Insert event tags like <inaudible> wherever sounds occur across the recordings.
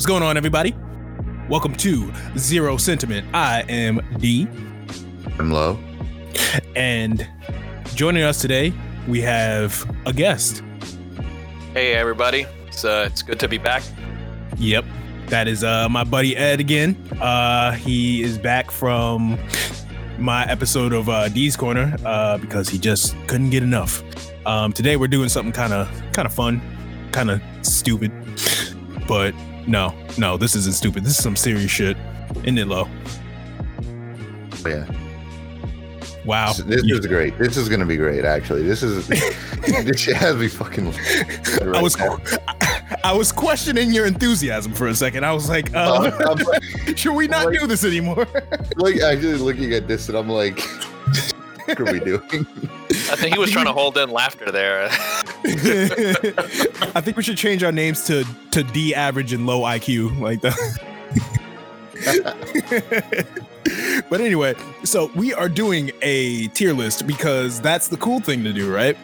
What's going on, everybody? Welcome to Zero Sentiment. I am D, I'm low. and joining us today, we have a guest. Hey everybody, it's uh, it's good to be back. Yep, that is uh, my buddy Ed again. Uh, he is back from my episode of uh, D's Corner uh, because he just couldn't get enough. Um, today we're doing something kind of kind of fun, kind of stupid, but no, no, this isn't stupid. This is some serious shit. Isn't it, low? Yeah, Wow. this, this You- is great. This is gonna be great. Actually, this is <laughs> this shit has me fucking. I was <laughs> I was questioning your enthusiasm for a second. I was like, Uh, uh, I'm <laughs> should we not like- do this anymore? like actually looking at this, and I'm like, what are we doing? I think he was trying to hold in laughter there. <laughs> I think we should change our names to to D average and low IQ like that. <laughs> but anyway, so we are doing a tier list because that's the cool thing to do, right?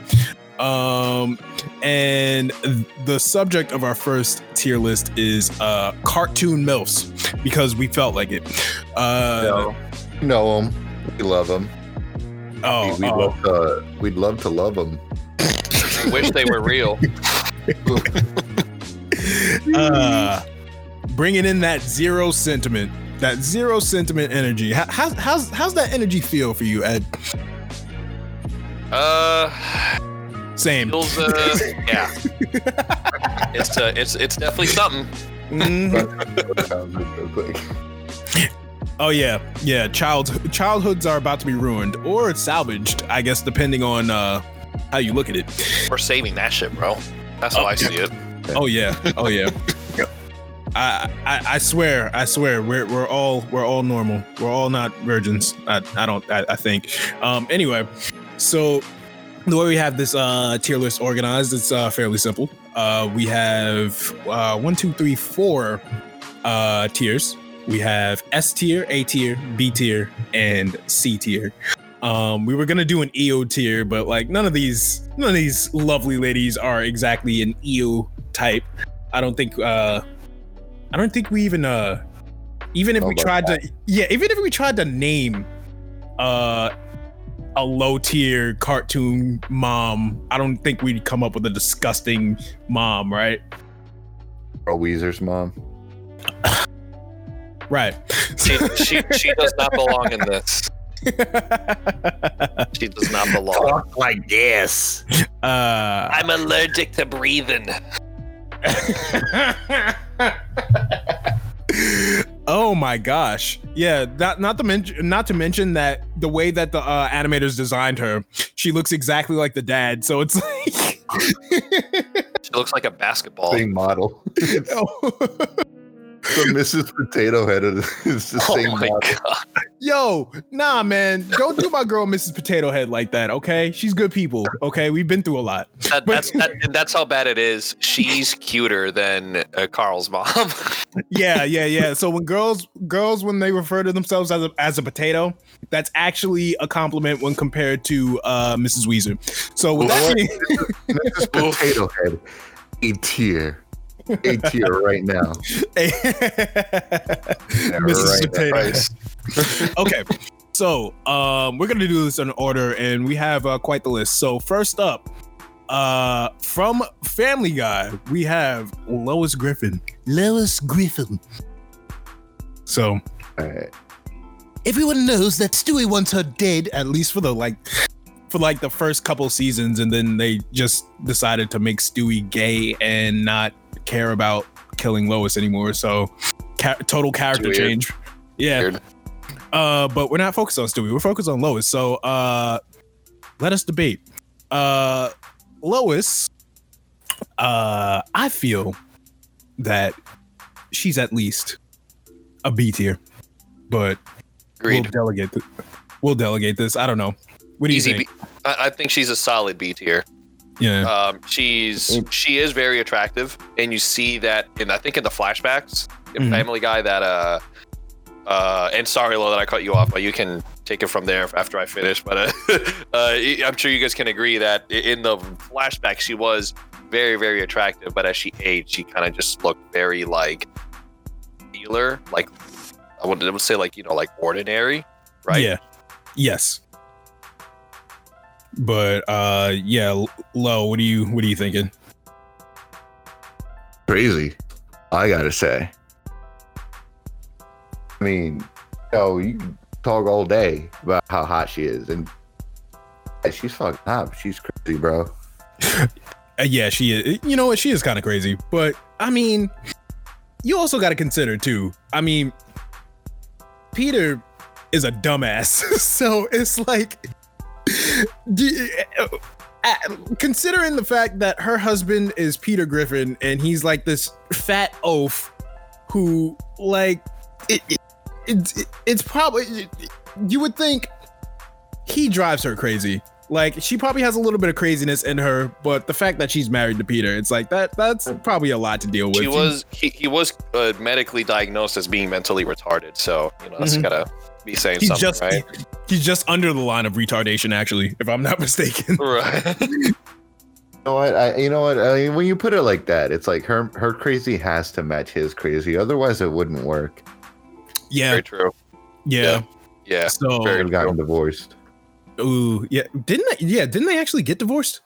Um and the subject of our first tier list is uh cartoon milfs because we felt like it. Uh know them. We love them. Oh, we'd oh. love to. We'd love to love them. I wish they were real. <laughs> uh, bringing in that zero sentiment, that zero sentiment energy. How, how's how's how's that energy feel for you, Ed? Uh, Same. feels uh, <laughs> yeah. It's uh, it's it's definitely something. Mhm. Real quick. Oh yeah, yeah. Child childhoods are about to be ruined or salvaged, I guess, depending on uh, how you look at it. We're saving that shit, bro. That's how Oh, I see it. Oh yeah, oh yeah. <laughs> I, I I swear, I swear, we're we're all we're all normal. We're all not virgins. I, I don't I, I think. Um anyway, so the way we have this uh tier list organized, it's uh fairly simple. Uh we have uh one, two, three, four uh tiers. We have S tier, A tier, B tier, and C tier. Um, we were gonna do an EO tier, but like none of these none of these lovely ladies are exactly an EO type. I don't think uh I don't think we even uh even if we tried to yeah, even if we tried to name uh a low tier cartoon mom, I don't think we'd come up with a disgusting mom, right? Or Wheezer's mom. <laughs> Right. She she she does not belong in this. <laughs> She does not belong. like this. uh I'm allergic to breathing. <laughs> oh my gosh yeah that not to mention not to mention that the way that the uh, animators designed her she looks exactly like the dad so it's like She looks like a basketball. Same model. <laughs> It's the Mrs. Potato Head is the Oh same my model. god. yo nah man don't do my girl mrs potato head like that okay she's good people okay we've been through a lot That, that's that, and that's how bad it is. She's cuter than uh, Carl's mom. <laughs> yeah yeah yeah so when girls girls when they refer to themselves as a, as a potato that's actually a compliment when compared to uh mrs wheezer so with that being Mrs. Potato Head. A tier. A tier right now. <laughs> Mrs. right. Potato. <laughs> Okay so um we're gonna do this in order and we have uh, quite the list so first up uh from family guy we have lois griffin lois griffin so All right. everyone knows that stewie wants her dead at least for the like for like the first couple seasons and then they just decided to make stewie gay and not care about killing lois anymore so ca- total character change yeah Weird. uh, but we're not focused on Stewie. We're focused on Lois. So uh, let us debate. Uh, Lois, uh, I feel that she's at least a B tier, but we'll delegate. Th- we'll delegate this. I don't know. What do you Easy. think? B. I, I think she's a solid B tier. Yeah. Um, she's she is very attractive, and you see that in I think in the flashbacks in Mhm. Family Guy that uh uh and sorry Lo that I cut you off, but you can take it from there after I finish. But uh, <laughs> uh, I'm sure you guys can agree that in the flashback she was very very attractive, but as she aged, she kind of just looked very like regular, like I would, I would say like you know like ordinary, right? Yeah. Yes. But uh yeah, Lo, what do you what are you thinking? Crazy. I gotta say. I mean, yo, you can talk all day about how hot she is, and she's fucking hot. She's crazy, bro. <laughs> Uh, yeah, she is. You know what? She is kind of crazy, but I mean, you also got to consider too. I mean, Peter is a dumbass, <laughs> so it's like, do- uh, uh, considering the fact that her husband is Peter Griffin and he's like this fat oaf who, like, it, it, it it's probably you would think he drives her crazy. Like she probably has a little bit of craziness in her, but the fact that she's married to Peter, it's like that that's probably a lot to deal with. She was he, he was uh, medically diagnosed as being mentally retarded, so you know that's Mhm. gotta be saying he's something, just right? he's just under the line of retardation, actually, if I'm not <laughs> mistaken. Right. <laughs> You know what? I, you know what? I mean, when you put it like that, it's like her her crazy has to match his crazy. Otherwise, it wouldn't work. Yeah, Very true. yeah. Yeah. So, Very They've gotten divorced. ooh, yeah. Didn't they, yeah? Didn't they actually get divorced?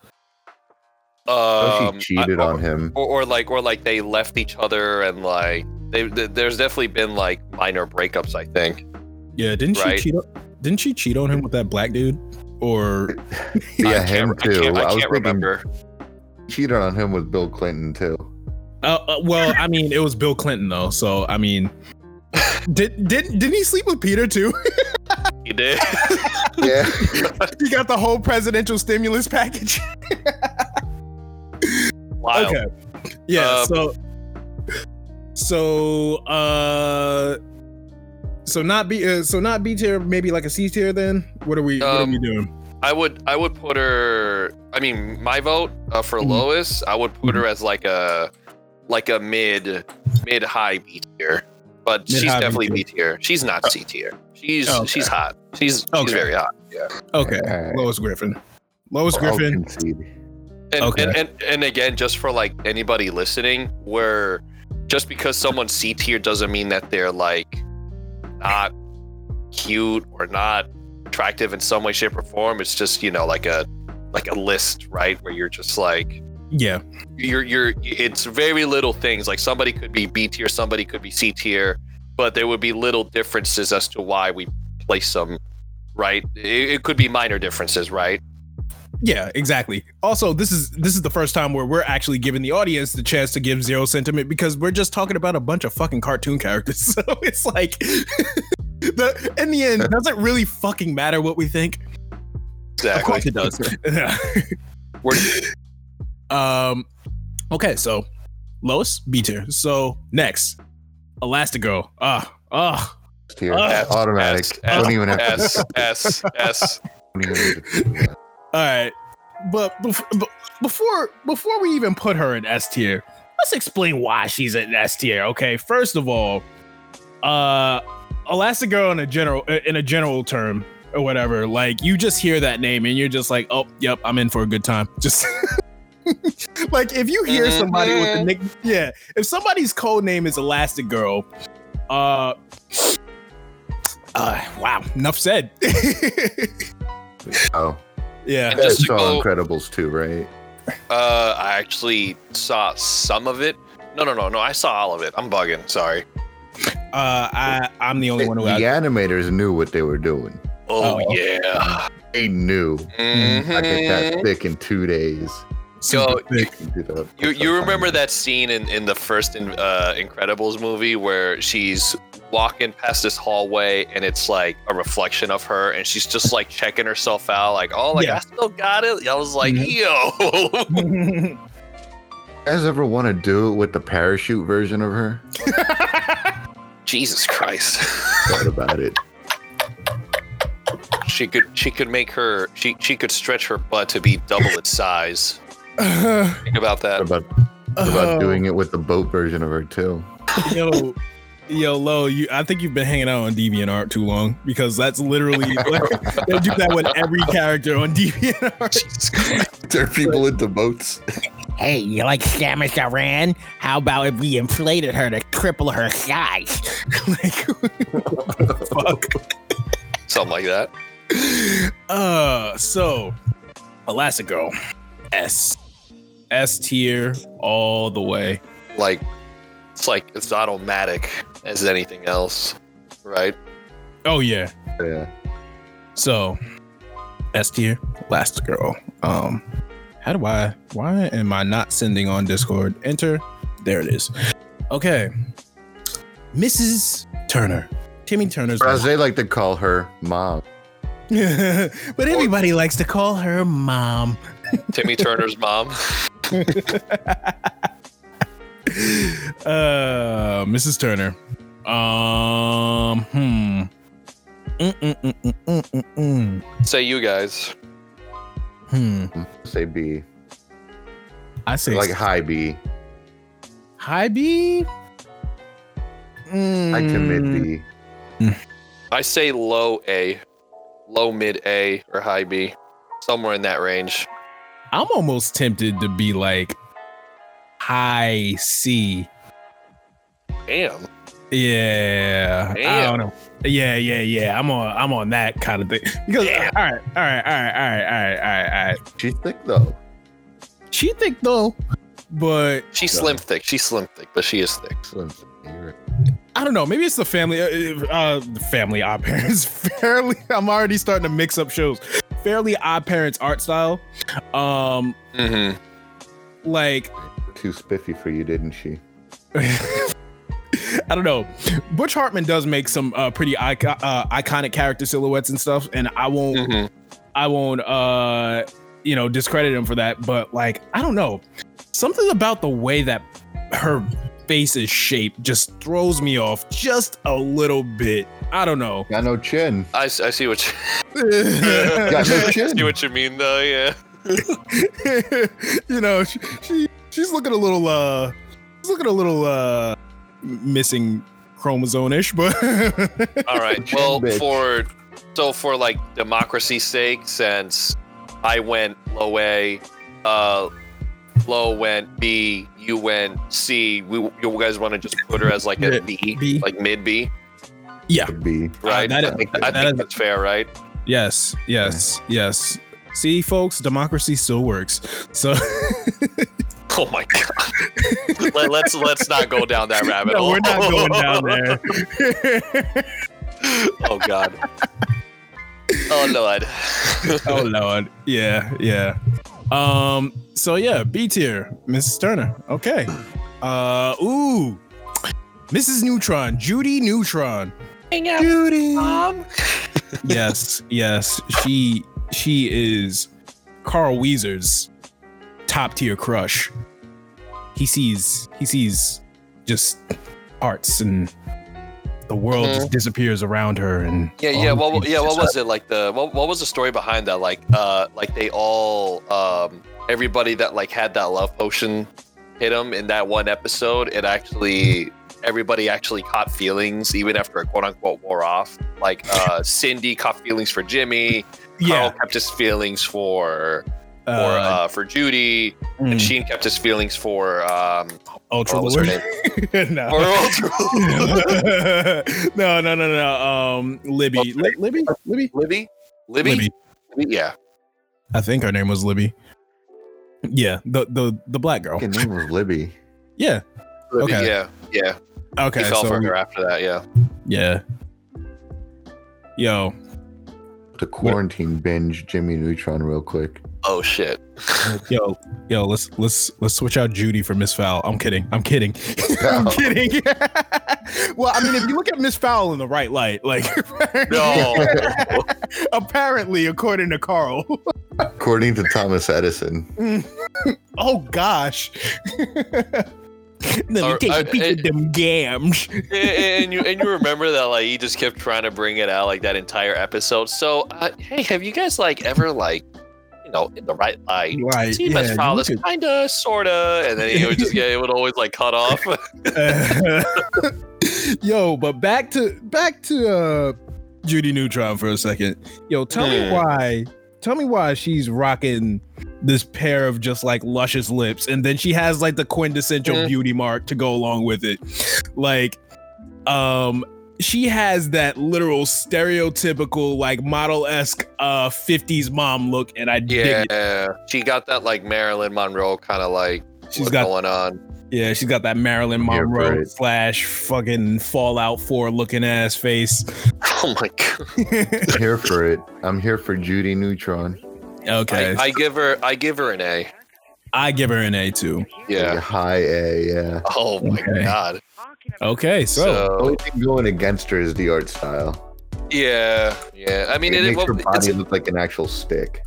Um, she cheated I- on him. or, or like or like they left each other and like they, th there's definitely been like minor breakups i think Yeah, didn't Right. she cheat? On, didn't she cheat on him with that black dude? Or Yeah, I him too. i can't, I I was can't thinking remember cheated on him with Bill Clinton too. uh, uh, well, I mean, it was Bill Clinton though, so I mean, did did didn't he sleep with Peter too? <laughs> he did <laughs> <laughs> Yeah. he got the whole presidential stimulus package. Wild. Okay. Yeah. Um, so. So. Uh. So not B. Uh, so not B tier. Maybe like a C tier. Then what are we? what are Um, we doing? i would i would put her i mean my vote uh, for Mhm. lois i would put her as like a like a mid mid high b tier but she's Mid-high B definitely b tier she's not c tier she's Okay. she's hot she's Okay. she's very hot yeah Okay. Alright. Lois Griffin. Lois I'll Griffin. And, Okay. and, and and again, just for like anybody listening, where just because someone's C tier doesn't mean that they're like not cute or not attractive in some way, shape, or form. It's just you know like a like a list, right? Where you're just like Yeah. you're you're it's very little things. Like somebody could be B tier, somebody could be C tier, but there would be little differences as to why we place them. Right? It, it could be minor differences, right? Yeah, exactly. Also, this is this is the first time where we're actually giving the audience the chance to give zero sentiment because we're just talking about a bunch of fucking cartoon characters. <laughs> So it's like <laughs> the in the end, does it really fucking matter what we think? Exactly. Of course it does. <laughs> We're- um okay, so Lois, B tier. So next, Elastigirl. Ah, ah. Tier. Uh, Automatic. S, don't even have to. S, S, S. don't even have to do that. All right. But bef- b- before before we even put her in S tier, let's explain why she's in S tier. Okay, first of all, uh, Elastigirl in a general in a general term or whatever, like you just hear that name and you're just like, oh, yep, I'm in for a good time. Just <laughs> like if you hear somebody with the nick, yeah, if somebody's code name is Elastigirl, uh, uh, wow, enough said. <laughs> Oh, yeah. And you guys just to saw go- Incredibles too, right? Uh, I actually saw some of it. No, no, no, no. I saw all of it. I'm bugging. Sorry. Uh, I I'm the only one who the has. animators knew what they were doing. Oh, Oh. yeah. They knew. I get that Mhm. thick in two days. Super Yo, thick. Did a- You you remember that scene in, in the first in, uh, Incredibles movie where she's walking past this hallway and it's like a reflection of her and she's just like checking herself out like oh like Yeah. I still got it. I was like Mhm. yo. <laughs> You guys ever want to do it with the parachute version of her? Jesus Christ. Thought about it. She could she could make her she she could stretch her butt to be double its size. Think about that. What about what about doing it with the boat version of her too? yo, yo, Lo, you. I think you've been hanging out on DeviantArt too long because that's literally like, <laughs> they do that with every character on DeviantArt. Jesus Christ. Turn people into boats. Hey, you like Samus Aran? How about if we inflated her to triple her size? <laughs> like, fuck. Something like that. Uh, so Elastigirl, S, S tier all the way. Like it's like it's automatic as anything else, right? Oh yeah. Yeah. So S tier, last girl. Um, how do I? Why am I not sending on Discord? Enter. There it is. Okay. Mrs. Turner. Timmy Turner's. Or as they like to call her, mom. <laughs> but everybody likes to call her mom. Timmy Turner's mom. <laughs> <laughs> uh, Mrs. Turner. Um, hmm. Mm-mm-mm-mm-mm-mm. Say you guys. Hmm. Say B. I say Like high B. high B. I commit Mm, B. I say low A, low mid A or high B, somewhere in that range. I'm almost tempted to be like high C. Damn. Yeah, I don't know. Yeah, yeah, yeah. I'm on. I'm on that kind of thing. <laughs> Because all right, all right, all right, all right, all right, all right, all right. She's thick though. She thick though, but She's slim thick. She's slim thick, but she is thick. Slim. You're right. I don't know. Maybe it's the family. Uh, uh, the family odd <laughs> parents. Fairly. I'm already starting to mix up shows. Fairly odd parents art style. Um, Mm-hmm. like Too spiffy for you, didn't she? <laughs> I don't know. Butch Hartman does make some uh, pretty icon- uh, iconic character silhouettes and stuff, and I won't. Mm-hmm. I won't. uh You know, discredit him for that. But like, I don't know. Something about the way that her face is shaped just throws me off just a little bit. I don't know. Got no chin. I, s- I see what you, <laughs> Got no I <laughs> chin. see what you mean though. Yeah. <laughs> you know, she, she she's looking a little uh she's looking a little uh missing chromosome-ish, but All right. Well, bitch. for so for like democracy's sake, since I went low A, uh, low went B, you went C. We you guys want to just put her as like a Yeah, B, B. like mid B, yeah. B. right? that I is- think, I that think is- that's fair, right? Yes, yes, yes. See, folks, democracy still works. So <laughs> Oh my god. Let, let's let's not go down that rabbit no, hole. we're not going down there. <laughs> oh god. Oh lord. oh lord. Yeah, yeah. Um, so yeah, B tier, Mrs. Turner. Okay. Uh ooh. Mrs. Neutron, Judy Neutron. Judy. Mom. <laughs> <laughs> yes, yes. She she is Carl Wheezer's top tier crush. He sees he sees just arts and the world just disappears around her and Yeah, yeah. these- yeah, what was it like? The what, what was the story behind that? Like, uh, like they all, um, everybody that like had that love potion hit them in that one episode. It actually, everybody actually caught feelings even after a quote unquote wore off. Like, uh, Cindy caught feelings for Jimmy. Carl yeah kept his feelings for for uh, uh, for Judy, mm, and Sheen kept his feelings for um. Ultra what was her Lord. <laughs> no. For Ultra <laughs> no, no, no, no. Um, Libby, Li- Libby, Libby, Libby, Libby, Libby. yeah. I think her name was Libby. Yeah, the the the black girl. Her name was Libby. <laughs> Yeah. Libby, Okay. Yeah, yeah. Okay. he fell so for we- her after that. Yeah. yeah. Yo, The quarantine binge Jimmy Neutron real quick. Oh shit. yo, yo. Let's let's let's switch out Judy for Miss Fowl. I'm kidding. I'm kidding. <laughs> I'm kidding. <laughs> well, I mean, if you look at Miss Fowl in the right light, like <laughs> No. apparently, according to Carl. According to Thomas Edison. oh gosh. Let me take a piece of them gams. and, and you and you remember that like he just kept trying to bring it out like that entire episode. So uh, hey, have you guys like ever like you know in the right light? Right. See, yeah, you is could- kinda, sorta, and then he would just yeah, it would always like cut off. <laughs> <laughs> Yo, but back to back to uh Judy Neutron for a second. Yo, tell me Hmm. why tell me why she's rocking this pair of just like luscious lips, and then she has like the quintessential Mhm. beauty mark to go along with it. Like, um, she has that literal stereotypical like model esque uh 50s mom look, and I dig it. Yeah, she got that like Marilyn Monroe kind of like She's look got going on. yeah, she's got that Marilyn Monroe it. slash fucking Fallout 4 looking ass face. <laughs> Oh my <laughs> god! I'm <laughs> here for it. I'm here for Judy Neutron. okay, I, I give her, I give her an A. I give her an A too. Yeah. High A, yeah. Oh my Okay. god. Okay, so, The So only thing going against her is the art style. yeah, yeah. I mean, it, it, makes her it's, body look like an actual stick.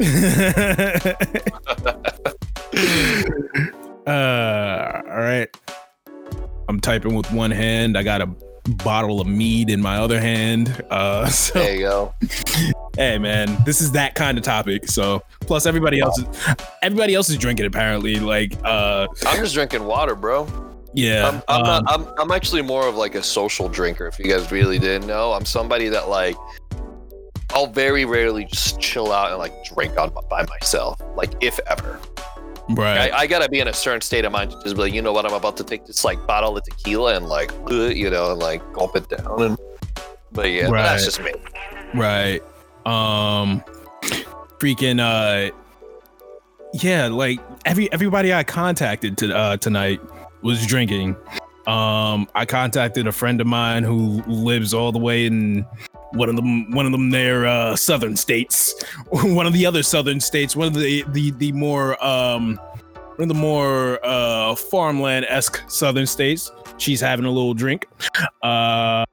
<laughs> <laughs> uh, all right. I'm typing with one hand. I got a bottle of mead in my other hand. Uh, <laughs> so there you go. hey, man, this is that kind of topic. So plus everybody else, is, everybody else is drinking apparently. Like, uh, I'm just drinking water, bro. Yeah, I'm, I'm, um, not, I'm, I'm actually more of like a social drinker. If you guys really didn't know, I'm somebody that like I'll very rarely just chill out and like drink on by myself, like if ever. right. I, I gotta be in a certain state of mind to just be like, you know what, I'm about to take this like bottle of tequila and like, you know, and like gulp it down. And but yeah, but that's Right. just me. Right. Um freaking uh yeah, like every everybody I contacted to uh tonight was drinking. Um I contacted a friend of mine who lives all the way in one of them one of them their uh southern states. <laughs> one of the other southern states, one of the the the more um one of the more uh farmland-esque southern states. She's having a little drink. Uh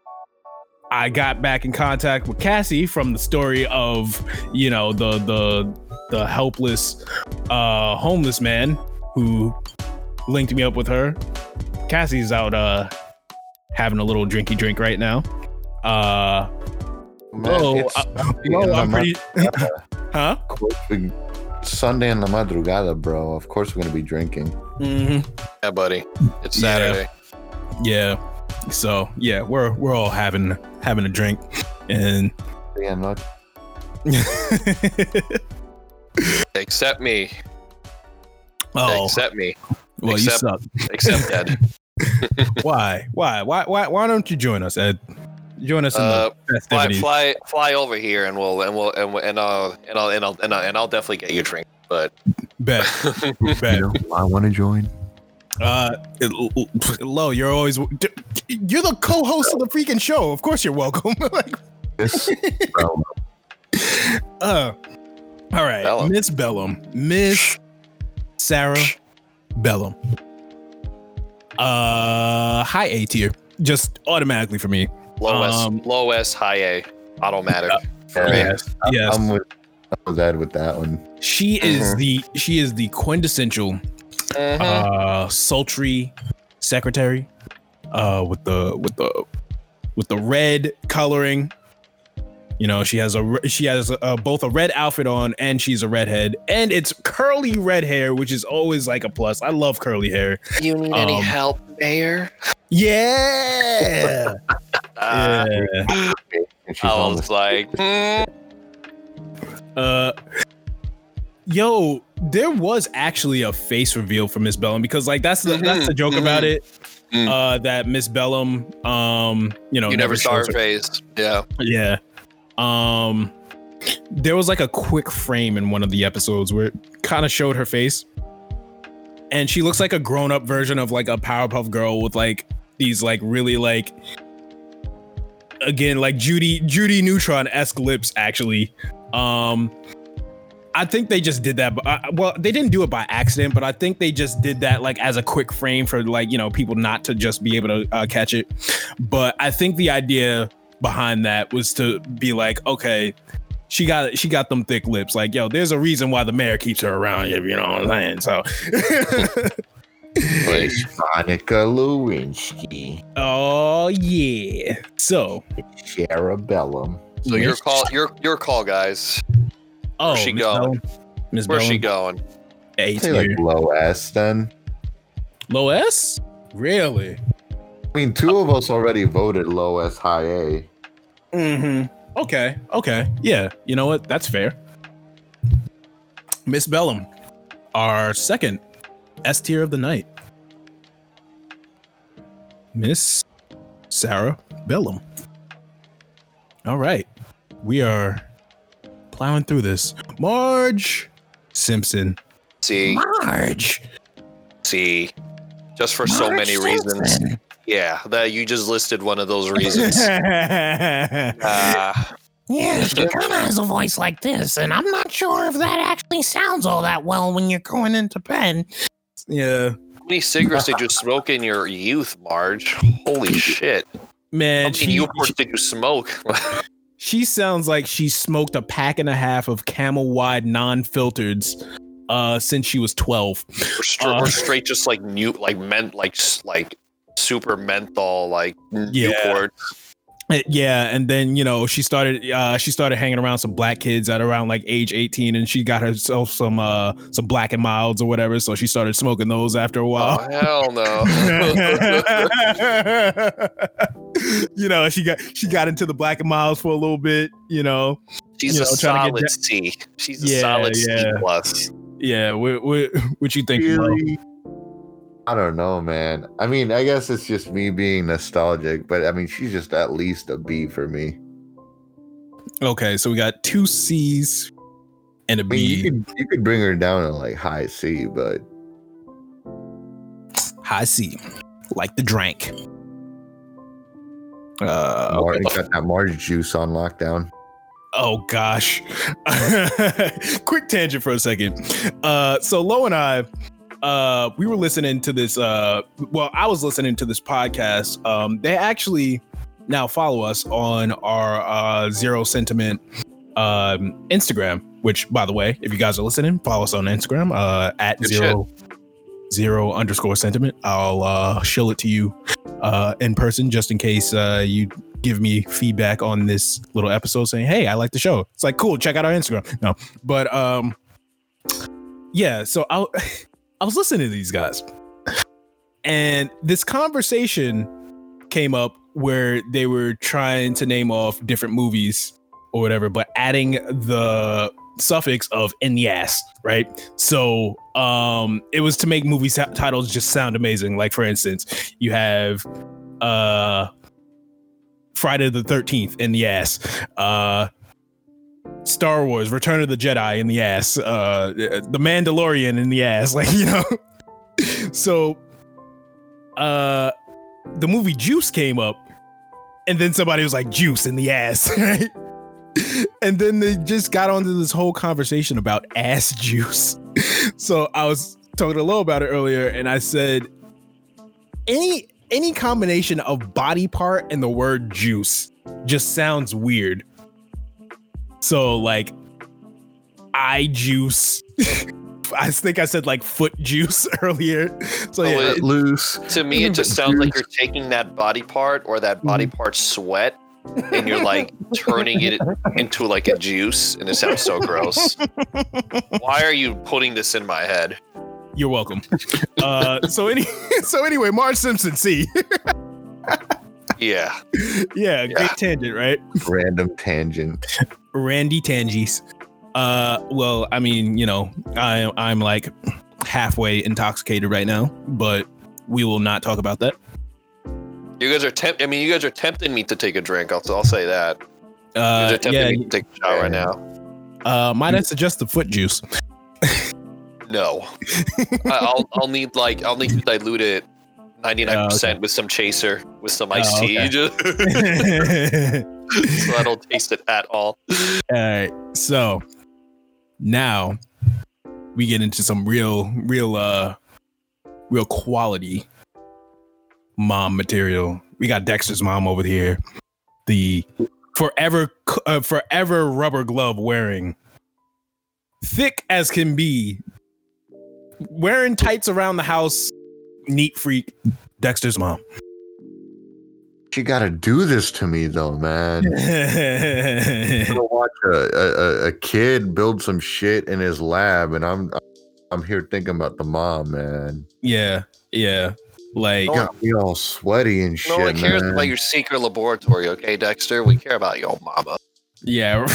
I got back in contact with Cassie from the story of, you know, the the the helpless uh homeless man who linked me up with her. Cassie's out uh having a little drinky drink right now. Uh Man, oh, it's uh, Sunday <laughs> in la I'm pretty madrugada. <laughs> Huh? We- Sunday in la madrugada, bro. Of course we're gonna be drinking. hmm Yeah, buddy. It's Yeah. Saturday. Yeah. So yeah, we're we're all having having a drink and Yeah, not <laughs> Except me. oh Except me. Well you suck. Except Ed. <laughs> Why? Why? Why? Why? Why don't you join us, Ed? Join us in Uh, the fly, festivities. fly, fly over here, and we'll and we'll and we'll, and uh and I'll and I'll and I'll, and I'll definitely get you a drink. But Bet. <laughs> Bet. I want to join. Uh, Lo, you're always you're the co-host of the freaking show. Of course, you're welcome. <laughs> like, This, bro, uh, all right, Miss Bellum, Miss Sara Bellum. Uh, high A tier, just automatically for me. low S, Um, low S, high A, automatic. for yeah, me. Yes, yes. I'm with I'm with Ed with that one. she is Mm-hmm. Mhm. the she is the quintessential Mhm. uh sultry secretary uh with the with the with the red coloring you know she has a she has uh both a red outfit on and she's a redhead and it's curly red hair which is always like a plus i love curly hair you need any um, help, Mayor? yeah Uh, <laughs> yeah And she's I was like, mm, Uh, yo, there was actually a face reveal for Miss Bellum because, like, that's the that's the joke Mhm, about it. Mm. Uh, that Miss Bellum, um, you know, you never saw her face. Yeah. Yeah. Um, there was like a quick frame in one of the episodes where it kind of showed her face, and she looks like a grown up version of like a Powerpuff Girl with like these like really like again like Judy Judy Neutron esque lips actually. Um, I think they just did that. But uh, well, they didn't do it by accident, but I think they just did that like as a quick frame for like you know people not to just be able to uh, catch it. But I think the idea behind that was to be like, okay, she got she got them thick lips. Like, yo, there's a reason why the mayor keeps her around. You know what I'm saying? So, <laughs> Like, Monica Lewinsky, oh yeah. So, Cerebellum. so your call, your your call, guys. Oh, Where's she Miss going? Bellum- Miss Where's she going? A Say like low S then. Low S? Really? I mean, two of us already voted low S high A. Mm-hmm. Okay. Okay. Yeah. You know what? That's fair. Miss Bellum, our second S tier of the night. Miss Sara Bellum. All right. We are plowing through this. Marge Simpson. See, Marge. see, just for so Marge many reasons. Simpson. Yeah, that you just listed one of those reasons. <laughs> Uh, Yeah, she kind of has a voice like this, and I'm not sure if that actually sounds all that well when you're going into bed. yeah. how many cigarettes did you smoke in your youth, Marge? Holy shit! Man, How Man, many she, Newports did you smoke? <laughs> she sounds like she smoked a pack and a half of camel wide non-filtered uh since she was 12 or, stra- Uh. or straight just like new, like ment, like like super menthol, like Yeah. Newport. Uh, yeah and then you know she started uh she started hanging around some black kids at around like age 18 and she got herself some uh some black and milds or whatever so she started smoking those after a while Oh hell no! <laughs> you know she got she got into the black and milds for a little bit you know She's You a know, trying to get solid C. She's a Yeah, solid C yeah. plus. yeah what, what, what you think Mo? Really? I don't know, man. I mean, I guess it's just me being nostalgic, but I mean, she's just at least a B for me. okay so we got two c's and a I mean, you could you could bring her down to like high C, but high c like the drink uh got that Marge juice on lockdown. Oh gosh. <laughs> Quick tangent for a second. Uh so Lo and I uh we were listening to this uh well I was listening to this podcast. Um they actually now follow us on our uh zero sentiment um Instagram, which by the way, if you guys are listening, follow us on Instagram uh at Good zero zero underscore sentiment. I'll uh show it to you uh in person just in case uh you give me feedback on this little episode saying, "Hey, I like the show." It's like, "Cool, check out our Instagram." No, but um, yeah. So I <laughs> I was listening to these guys, and this conversation came up where they were trying to name off different movies or whatever, but adding the suffix of ass, right? So um it was to make movie sa- titles just sound amazing. Like for instance, you have uh Friday the 13th in the ass. Uh Star Wars Return of the Jedi in the ass. Uh The Mandalorian in the ass. <laughs> Like, you know. so uh the movie Juice came up and then somebody was like juice in the ass, <laughs> right? And then they just got onto this whole conversation about ass juice. <laughs> So I was talking to Lo about it earlier and I said any any combination of body part and the word juice just sounds weird. So like eye juice. <laughs> I think I said like foot juice <laughs> earlier. So Oh, yeah, wait. it- Loose. To me, it just sounds like you're taking that body part or that body Mm-hmm. part sweat and you're like turning it into like a juice, and it sounds so gross. <laughs> Why are you putting this in my head? you're welcome. Uh, so any so anyway, Marge Simpson, see, Yeah. yeah, Yeah. great tangent, right? Random tangent. Randy Tangies. Uh, well, I mean, you know, I I'm like halfway intoxicated right now, but we will not talk about that. You guys are tempt. I mean, you guys are tempting me to take a drink. I'll, I'll say that. You guys Uh, are tempting yeah, me to take a shower right now. uh, might I suggest the foot juice? No. I'll I'll need like I'll need to dilute it. 99% with some chaser with some iced Oh, tea okay. just <laughs> <laughs> <laughs> so I don't taste it at all. All right. So now we get into some real, real, uh, real quality mom material. We got Dexter's mom over here, the forever, uh, forever rubber glove wearing, thick as can be, wearing tights around the house, neat freak. Dexter's mom. She got to do this to me though, man. <laughs> I'm gonna watch a, a, a kid build some shit in his lab, and I'm I'm here thinking about the mom, man. yeah, yeah. Like You got me all sweaty and shit, No one cares man. about your secret laboratory, okay, Dexter? We care about your mama. Yeah. <laughs>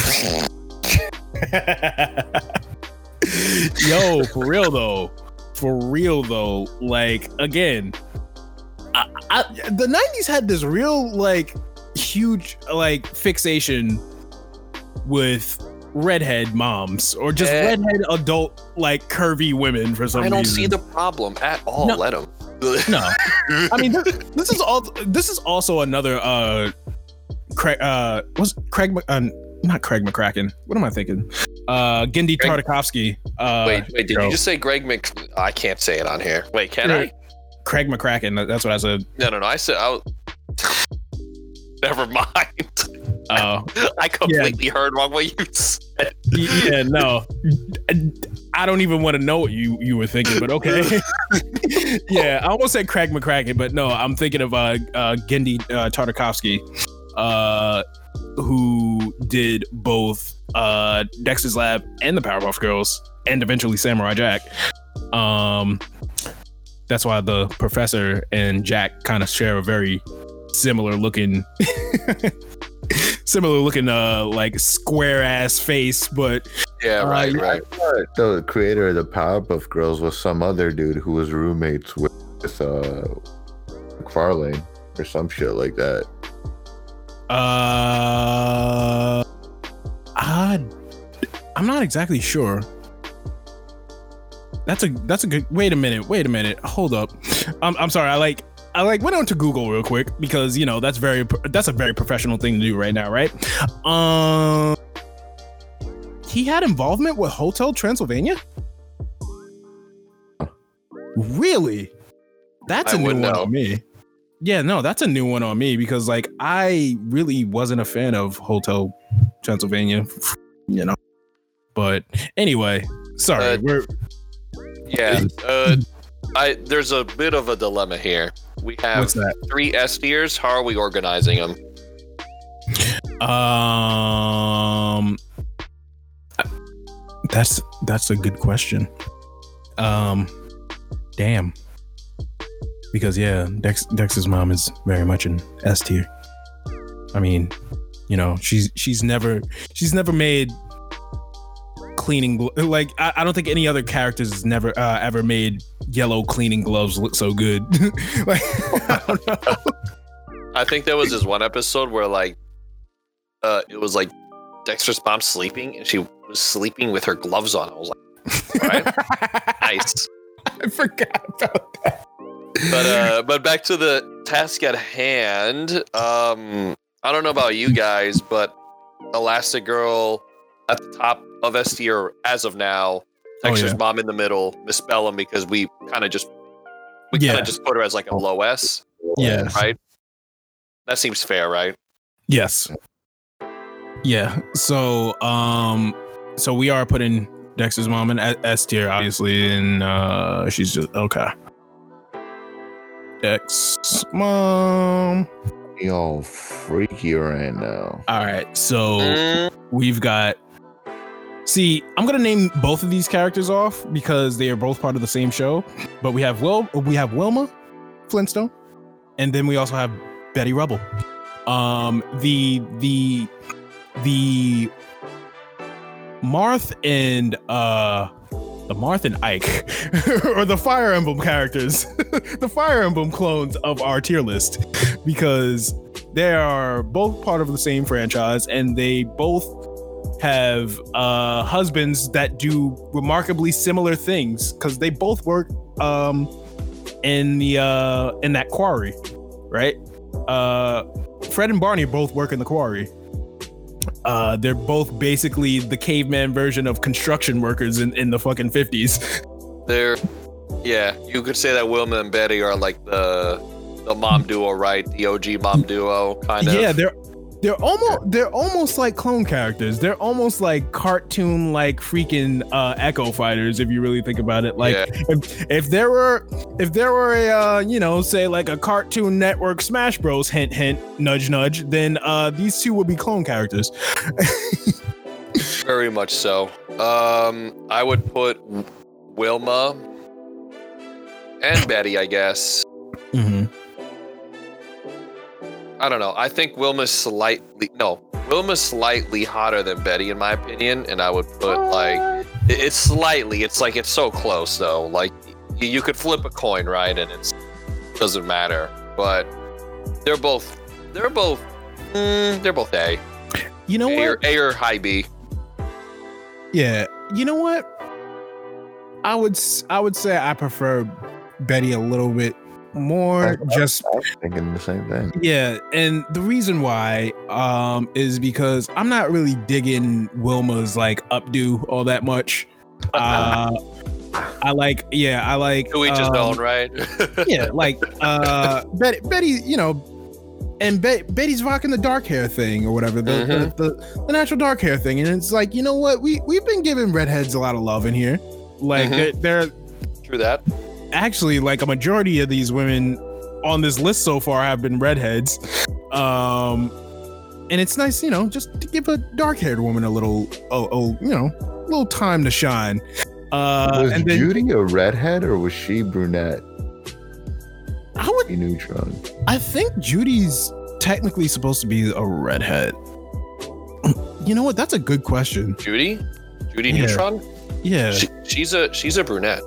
yo, for real though, for real though, like again, I, I, the '90s had this real like huge like fixation with redhead moms or just Yeah. redhead adult like curvy women for some reason. I don't reason. see the problem at all. No. Let them. no. <laughs> I mean, th- this is all. This is also another. uh Craig. Uh, was Craig? Uh, not Craig McCracken. What am I thinking? Uh, Genndy Craig- Tartakovsky. Uh, wait, wait. Did yo, you just say Greg Mc? I can't say it on here. Wait, can I? Craig McCracken? That's what I said. No, no, no. I said. I was... <laughs> Never mind. Uh, <laughs> I completely heard wrong what you said. <laughs> yeah, no. I don't even want to know what you you were thinking, but okay. yeah, I almost said Craig McCracken, but no, I'm thinking of uh, uh Genndy uh, Tartakovsky, uh, who did both uh Dexter's Lab and the Powerpuff Girls, and eventually Samurai Jack. Um, that's why the professor and Jack kind of share a very similar looking. <laughs> similar looking uh like square ass face but Yeah, Uh, right, yeah. right. the creator of the Powerpuff Girls was some other dude who was roommates with, with uh McFarlane or some shit like that. Uh, I, I'm not exactly sure. That's a that's a good. Wait a minute. Wait a minute. Hold up. I'm I'm sorry. I like I like went on to Google real quick because you know that's very that's a very professional thing to do right now, right? Um, he had involvement with Hotel Transylvania. Really? That's I a new one know. on me. Yeah, no, that's a new one on me because like I really wasn't a fan of Hotel Transylvania, you know. But anyway, sorry, Uh, we're Yeah. Uh, I there's a bit of a dilemma here. We have what's that? three S tiers. How are we organizing them? Um, that's that's a good question. Um, damn. Because yeah, Dex Dex's mom is very much an S tier. I mean, you know, she's she's never she's never made cleaning glo- like I, I don't think any other characters has never uh, ever made yellow cleaning gloves look so good. <laughs> like I. I think there was this one episode where like, uh, it was like Dexter's mom sleeping, and she was sleeping with her gloves on. I was like, right, <laughs> nice. I forgot about that. But uh, but back to the task at hand. Um, I don't know about you guys, but Elastigirl at the top of S tier as of now. Oh, Dexter's yeah. mom in the middle. Miss Bellum because we kind of just we kind Yeah. of just put her as like a low S, Yeah. right? That seems fair, right? Yes. Yeah. So, um, so we are putting Dexter's mom in S- S tier, obviously, and uh, she's just okay. Dex mom. Yo, freaky right now. All right. So Mm, we've got. See, I'm gonna name both of these characters off because they are both part of the same show. But we have Will, we have Wilma Flintstone, and then we also have Betty Rubble. Um, the the the Marth and uh the Marth and Ike, <laughs> or the Fire Emblem characters, <laughs> the Fire Emblem clones of our tier list, because they are both part of the same franchise and they both have uh husbands that do remarkably similar things because they both work um in the uh in that quarry right uh fred and barney both work in the quarry uh they're both basically the caveman version of construction workers in, in the fucking 50s <laughs> they're yeah. You could say that Wilma and Betty are like the the mom duo, right? The OG mom duo, kind of. yeah they're they're almost they're almost like clone characters they're almost like cartoon like freaking uh echo fighters if you really think about it like Yeah. if, if there were if there were a uh you know say like a cartoon network smash bros hint hint nudge nudge then uh these two would be clone characters Very much so. Um, I would put Wilma and Betty, I guess. mm-hmm. I don't know. I think Wilma's slightly no. Wilma's slightly hotter than Betty, in my opinion, and I would put like It's slightly. It's like it's so close though. Like you, could flip a coin, right? And it's doesn't matter. But they're both. They're both. Mm, they're both A. You know A what? or, A or high B. Yeah. You know what? I would s- I would say I prefer Betty a little bit more. I- Just I was thinking the same thing. yeah, and the reason why um is because I'm not really digging Wilma's like updo all that much. <laughs> Uh, I like yeah, I like To each his um, own, right? <laughs> yeah, like uh Betty, Betty, you know, and Be- Betty's rocking the dark hair thing or whatever, the, Mhm. the, the the natural dark hair thing, and it's like you know what we we've been giving redheads a lot of love in here, like Mhm. they're, they're True that. Actually like a majority of these women on this list so far have been redheads, um, and it's nice you know just to give a dark haired woman a little oh oh you know a little time to shine. Uh, was and then Judy a redhead or was she brunette? I would Be neutron. I think Judy's technically supposed to be a redhead. You know what? That's a good question. Judy. Judy Yeah. Neutron. Yeah, She, she's a she's a brunette.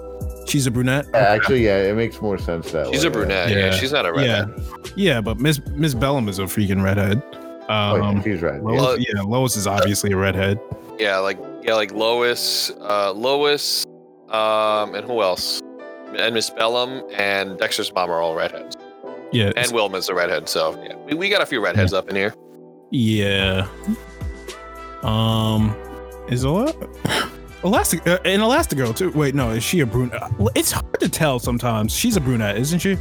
She's a brunette. Yeah, Actually, yeah, it makes more sense that She's way. a brunette. Yeah. Yeah. she's not a redhead. Yeah, but Miss Miss Bellum is a freaking redhead. Oh, yeah, Um, she's right. Lois, Well- yeah, Lois is obviously a redhead. Yeah, like yeah, like Lois, uh, Lois, um, and who else? And Miss Bellum and Dexter's mom are all redheads, Yeah, and Wilma's a redhead. So yeah, we, we got a few redheads up in here. yeah. Um, is Ola Elastic uh, and Elastigirl too? Wait, no, is she a brunette? It's hard to tell sometimes. She's a brunette, isn't she?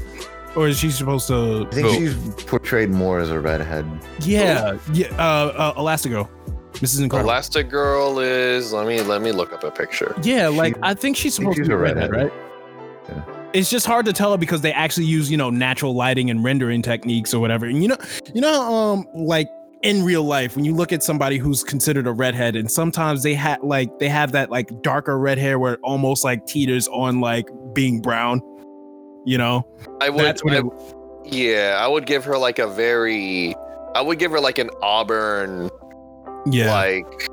Or is she supposed to? I think Who? she's portrayed more as a redhead. Yeah, yeah. Uh, uh Elastigirl, Mrs. Incredible. Elastigirl is let me let me look up a picture. Yeah, like She- I think she's I think supposed to be a a redhead, redhead. right? Yeah. It's just hard to tell because they actually use, you know, natural lighting and rendering techniques or whatever. And you know, you know, um, like in real life, when you look at somebody who's considered a redhead, and sometimes they have like they have that like darker red hair where it almost like teeters on like being brown. You know, I would, that's what I- it, yeah, I would give her like a very, I would give her like an auburn, yeah. like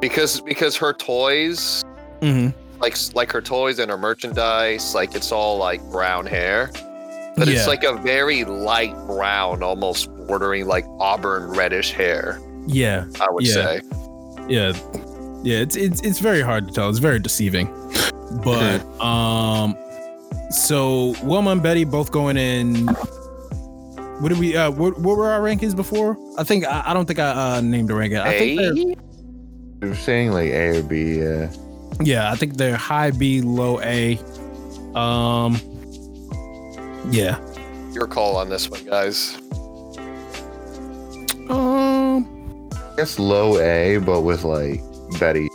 because because her toys, Mhm. like like her toys and her merchandise, like it's all like brown hair. But Yeah. it's like a very light brown, almost bordering like auburn reddish hair. Yeah, I would Yeah. say. yeah, yeah. It's it's it's very hard to tell. It's very deceiving. But um, so Wilma and Betty both going in. What did we? Uh, what, what were our rankings before? I think I, I don't think I uh, named a ranking. I think? They're saying like A or B. Yeah. yeah, I think they're high B, low A. Um, yeah. Your call on this one, guys. Um, I guess low A, but with like Betty.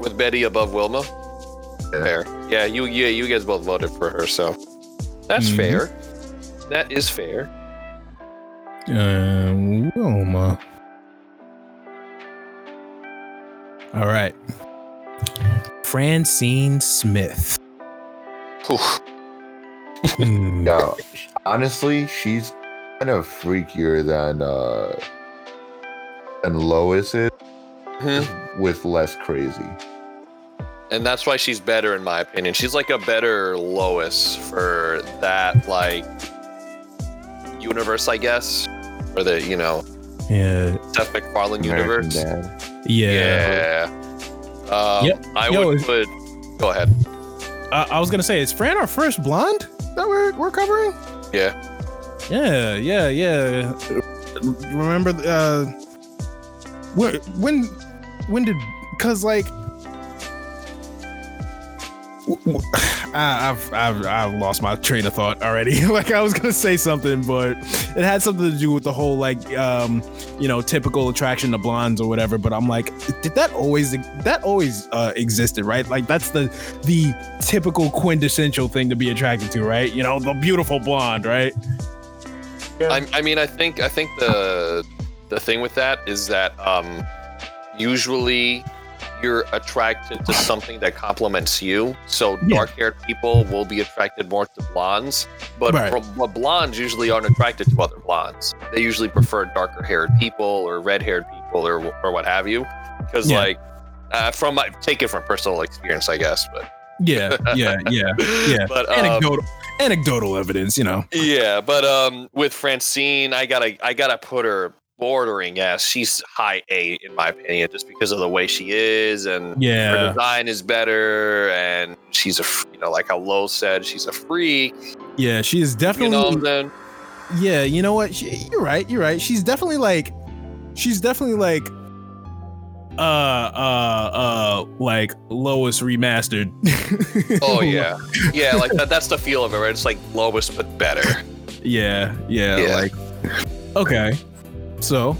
With Betty above Wilma. Yeah. Fair. Yeah, you yeah, you guys both voted for her, so that's Mhm. fair. That is fair. uh, Wilma. All right. Francine Smith. Whew. Hmm. Yeah. Honestly, she's kind of freakier than uh than Lois is, Mhm. with less crazy. And that's why she's better in my opinion. She's like a better Lois for that like universe, I guess. Or the, you know, Yeah. Seth MacFarlane universe. Dad. Yeah. Yeah. Um, Yep. I Yo, would is- put go ahead. Uh, I was gonna say, is Fran our first blonde that we're we're covering? Yeah. Yeah, yeah, yeah. Remember, uh, when when when did? Cause like, <sighs> I, I've I've I've lost my train of thought already. <laughs> like I was gonna say something, but it had something to do with the whole like um you know typical attraction to blondes or whatever. But I'm like, did that always that always uh, existed, right? Like that's the the typical quintessential thing to be attracted to, right? You know, the beautiful blonde, right? I, I mean, I think I think the the thing with that is that um, usually you're attracted to something that complements you. So Yeah. dark-haired people will be attracted more to blondes, but, Right. blondes usually aren't attracted to other blondes. They usually prefer darker-haired people or red-haired people or or what have you, because Yeah. like uh, from my take it from personal experience, I guess. But Yeah, yeah, yeah, <laughs> yeah. But um, anecdotal, anecdotal evidence, you know. yeah, but um, with Francine, I gotta I gotta put her bordering yes, she's high A in my opinion, just because of the way she is and yeah her design is better, and she's a you know like how Lo said, she's a freak. yeah. She is You definitely. know, then yeah, you know what? She, you're right. You're right. She's definitely like, she's definitely like, uh, uh, uh, like Lois remastered. oh <laughs> yeah, yeah, like that, that's the feel of it. Right? It's like Lois but better. yeah, yeah, Yeah. Like, okay. So,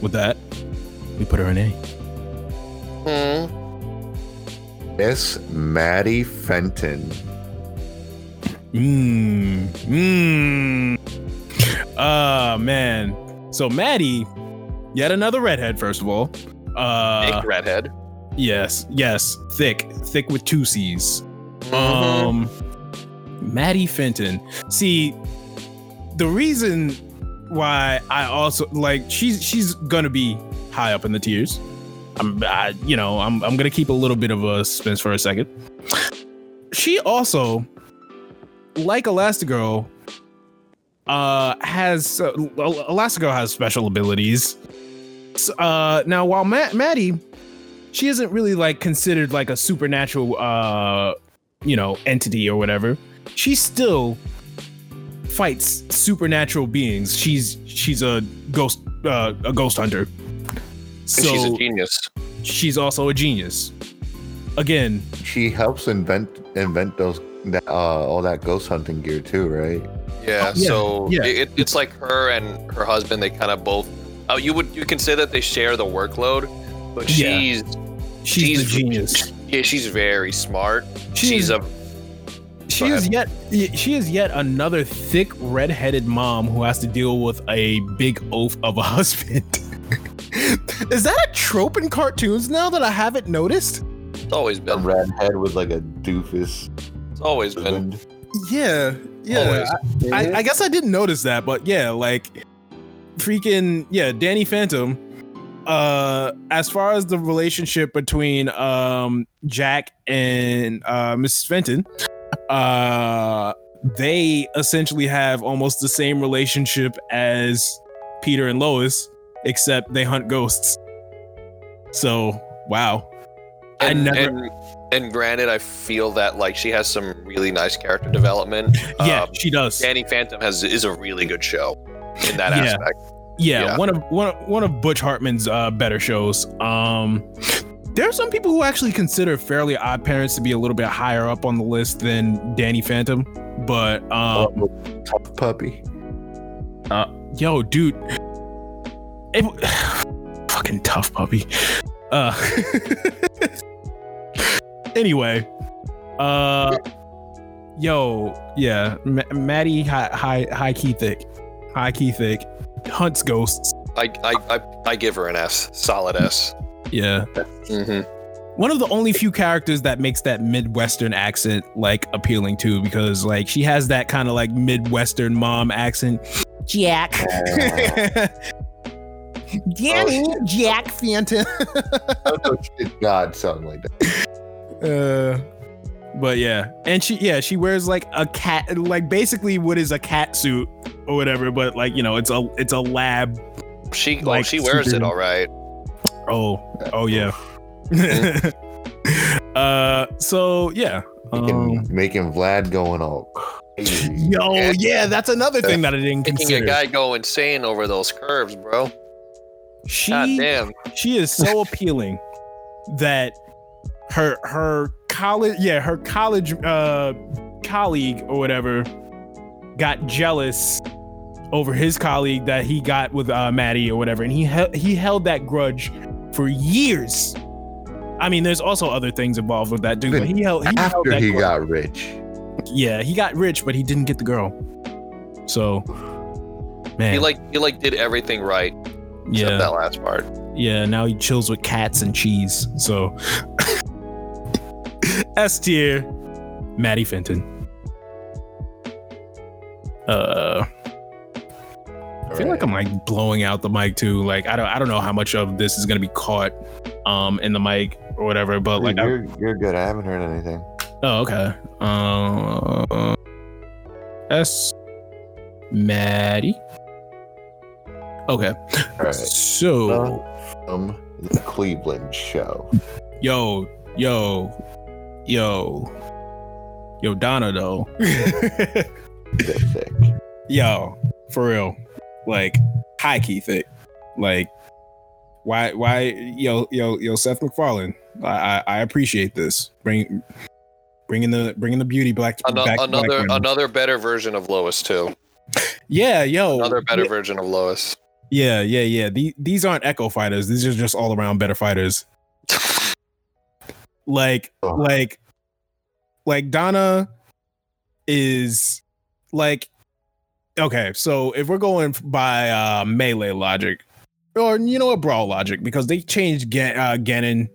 with that, we put her in A. Hmm. Miss Maddie Fenton. Mmm. Mmm. Ah, man. So Maddie, yet another redhead. First of all, uh, Big redhead. yes, yes, thick, thick with two C's. Mhm. Um, Maddie Fenton. See, the reason why I also like she's she's gonna be high up in the tiers. I'm, I, you know, I'm I'm gonna keep a little bit of a suspense for a second. She also, like Elastigirl, uh, has uh, Elastigirl has special abilities. Uh, now while Ma- Maddie, she isn't really like considered like a supernatural uh you know entity or whatever she still fights supernatural beings she's she's a ghost uh, a ghost hunter so And she's a genius. she's also a genius again She helps invent invent those that, uh, all that ghost hunting gear too, right? Yeah, yeah, so yeah. It, it's like her and her husband. They kind of both. Oh, you would you consider that they share the workload, but Yeah. she's she's, the She's- genius yeah, she's very smart. She she's is- a she is yet she is yet another thick red-headed mom who has to deal with a big oaf of a <laughs> husband <laughs> is that a trope in cartoons now that i haven't noticed it's always been A been. redhead with like a doofus. It's always been. husband. yeah yeah Always. I, I guess I didn't notice that, but yeah, like freaking yeah, Danny Phantom. Uh, as far as the relationship between um Jack and uh Mrs. Fenton, uh, they essentially have almost the same relationship as Peter and Lois, except they hunt ghosts. So wow, I never- and, and granted, I feel that like she has some really nice character development. yeah, Um, she does. Danny Phantom has is a really good show in that Yeah. aspect. yeah, Yeah. one of one of, one of Butch Hartman's uh, better shows. Um, there are some people who actually consider Fairly Odd Parents to be a little bit higher up on the list than Danny Phantom, but um, Oh, tough puppy. yo, dude, it, <sighs> fucking tough puppy. Uh, <laughs> anyway, uh, yo, yeah, Ma- Maddie, high, high, high key thick, high key thick, hunts ghosts. I, I I I give her an S, solid S. Yeah. Hmm one of the only few characters that makes that midwestern accent like appealing too because like she has that kind of like midwestern mom accent. Jack. <laughs> Danny jack phantom <laughs> God, something like that. uh but yeah. And she yeah she wears like a cat like basically what is a cat suit or whatever but like you know it's a it's a lab She oh, Like she wears super- it all right. oh. Oh yeah <laughs> uh so yeah Making, um, making Vlad going all crazy. <laughs> Yo, Yeah. yeah, that's another thing that I didn't Making a guy go insane over those curves, bro. God she damn. she is so <laughs> appealing that her her college yeah her college uh colleague or whatever got jealous over his colleague that he got with uh Maddie or whatever and he he he held that grudge for years. I mean, there's also other things involved with that dude, but he held he held After that he grudge. got rich. yeah, he got rich, but he didn't get the girl. So, man, He like he like did everything right except yeah, that last part. yeah. Now he chills with cats and cheese. So, <laughs> S tier, Maddie Fenton. Uh, I feel like I'm like blowing out the mic too. Like I don't, I don't know how much of this is gonna be caught. um in the mic or whatever. But like, you're you're good. I haven't heard anything. oh okay. Uh, S. Maddie. Okay. All right. So, Um, the Cleveland show. yo, yo, yo, yo, Donna though. Thick. yo, for real, like high key thick. Like, why, why, yo, yo, yo, Seth MacFarlane. I, I, appreciate this. Bring, bringing the, bringing the beauty black. Ano- back to black another another better version of Lois too. Yeah, yo, Another better yeah, version of Lois. Yeah, yeah, yeah. The, these aren't Echo fighters. These are just all around better fighters. <laughs> like Oh. like like Donna is like okay, so if we're going by uh melee logic or you know a brawl logic because they changed Gan- uh, Ganon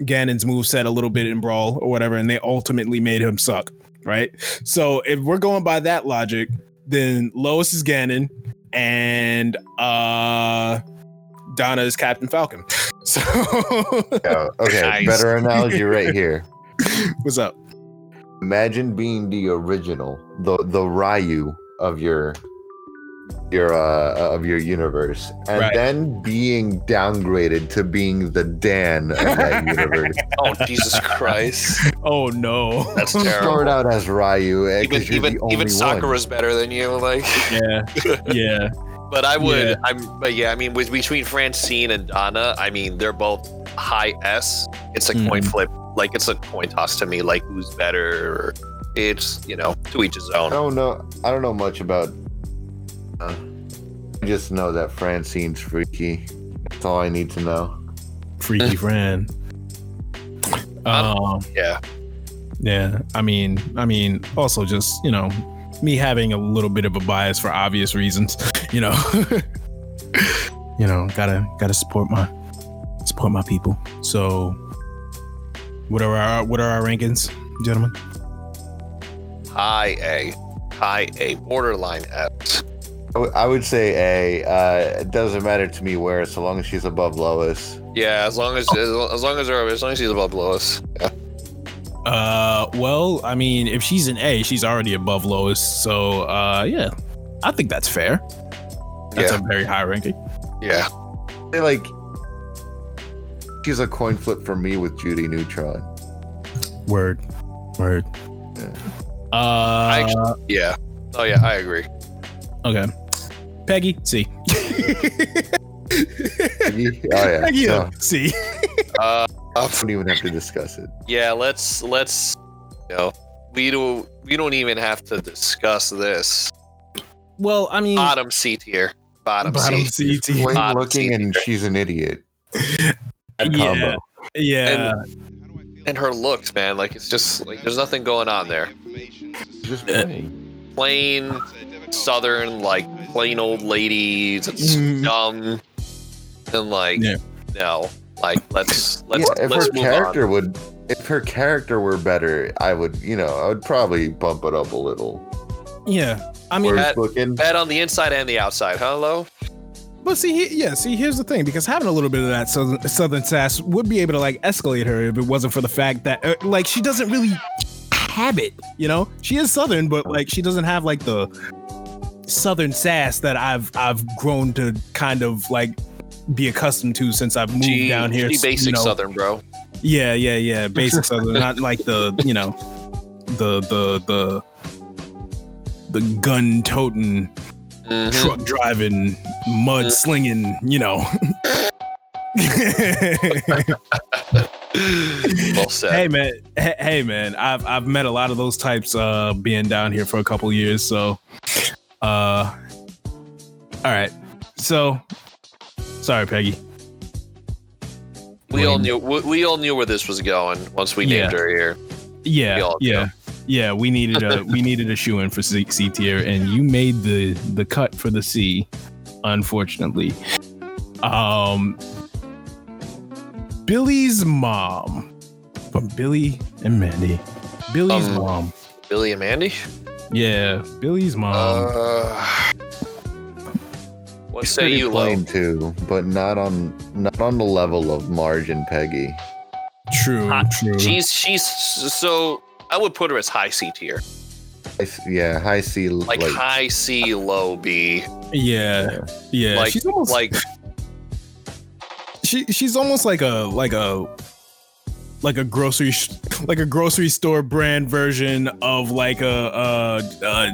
Ganon's moveset a little bit in brawl or whatever and they ultimately made him suck, right? So if we're going by that logic, then Lois is Ganon and uh Donna is Captain Falcon. <laughs> So Yeah, okay, Nice. better analogy right here. <laughs> what's up? Imagine being the original, the the Ryu of your your uh of your universe, and Right. then being downgraded to being the Dan of that <laughs> universe. Oh Jesus Christ! Oh no. That's terrible. Start terrible. out as Ryu, Even because you're even the only even one. Sakura's better than you. Like, yeah. <laughs> Yeah. but I would. Yeah. I'm. But yeah, I mean, with between Francine and Donna, I mean, they're both high S. It's a coin Mhm. flip. Like it's a coin toss to me. Like who's better? Or it's you know to each his own. I don't know. I don't know much about. Uh, I just know that Francine's freaky. That's all I need to know. Freaky <laughs> friend. Um Yeah. yeah. I mean I mean also just, you know, me having a little bit of a bias for obvious reasons, <laughs> you know. <laughs> you know, gotta gotta support my support my people. So what are our what are our rankings, gentlemen? High A. High A. Borderline S. I w- I would say A. Uh, it doesn't matter to me where, so long as she's above Lois. Yeah, as long as as, as long as they're as long as he's above Lois. Yeah. Uh, well, I mean, if she's an A, she's already above Lois. So, uh, yeah, I think that's fair. That's Yeah. a very high ranking. Yeah. I feel like she's a coin flip for me with Judy Neutron. Word, word. Yeah. Uh, actually- Yeah. Oh yeah, I agree. Okay. Peggy, C. <laughs> Peggy? Oh yeah. Peggy, No, uh, C. Uh, <laughs> I don't even have to discuss it. yeah. Let's let's. You know, we don't we don't even have to discuss this. Well, I mean, Bottom C tier. Bottom, bottom C. C. T. Plain Bottom looking, C. and she's an idiot. <laughs> That Yeah. combo. Yeah. And her looks, man, like it's just like there's nothing going on there. Just plain. Plain southern, like plain old ladies that's Mhm. dumb, and like Yeah. no, like let's let's yeah, if let's her move character on. would, if her character were better, I would, you know, I would probably bump it up a little. yeah. I mean, Worse that- looking. Bad on the inside and the outside. Hello. But see, he, yeah, see, here's the thing: because having a little bit of that southern, southern sass would be able to like escalate her if it wasn't for the fact that, uh, like, she doesn't really have it. You know, she is southern, but like, she doesn't have like the southern sass that I've I've grown to kind of like be accustomed to since I've moved She, down here. she you basic know. southern, bro. Yeah, yeah, yeah, basic southern, not <laughs> like the you know, the the the the gun toting Mhm. truck driving, mud slinging, you know. <laughs> well said. hey man, hey, hey man, I've I've met a lot of those types uh being down here for a couple years, so uh all right. So sorry, Peggy. we all knew we, we all knew where this was going once we named her here. Yeah, yeah. do. Yeah, we needed a we needed a shoe in for C, C tier, and you made the the cut for the C, unfortunately. Um, Billy's mom from Billy and Mandy. Billy's Um, mom. Billy and Mandy. Yeah, Billy's mom. Uh, What say you, Lo? plain too, but not on not on the level of Marge and Peggy. True, Hot- true. She's she's so I would put her as high C tier, yeah, high C like, like, high C, low B. yeah, yeah. like she's almost like <laughs> she she's almost like a like a like a grocery sh- like a grocery store brand version of like a uh uh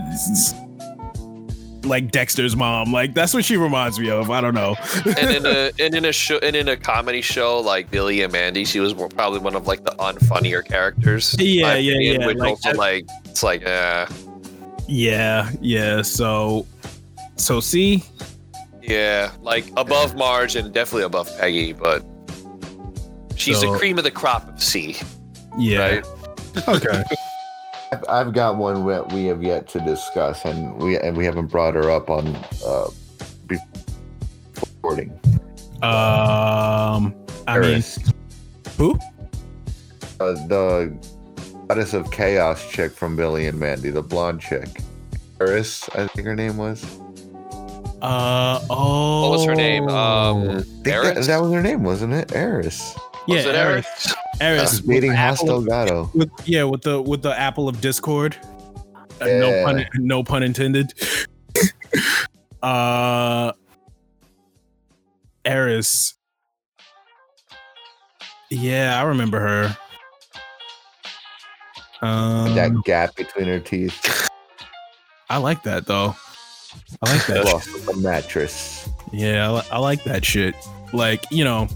like Dexter's mom. Like that's what she reminds me of. I don't know. and in a <laughs> and in a show and in a comedy show like Billy and Mandy, she was probably one of like the unfunnier characters. Yeah, yeah, opinion, yeah, Which like also like it's like uh yeah, yeah. So so see, yeah, like above Marge and definitely above Peggy, but she's So- the cream of the crop of C, yeah. right? Okay. <laughs> I've, I've got one that we have yet to discuss, and we and we haven't brought her up on uh recording. Um I mean Eris. who? uh, the goddess of chaos chick from Billy and Mandy, the blonde chick. Eris, I think her name was. Uh oh What was her name? Um, I that, that was her name, wasn't it? Eris. Yeah, was it Eris. Eris? Eris She's with beating the Hoss Delgado. with yeah with the with the apple of discord uh, no pun no pun intended <laughs> uh eris yeah i remember her um that gap between her teeth. i like that though i like that Lost the mattress. Yeah, I, I like that shit. Like, you know,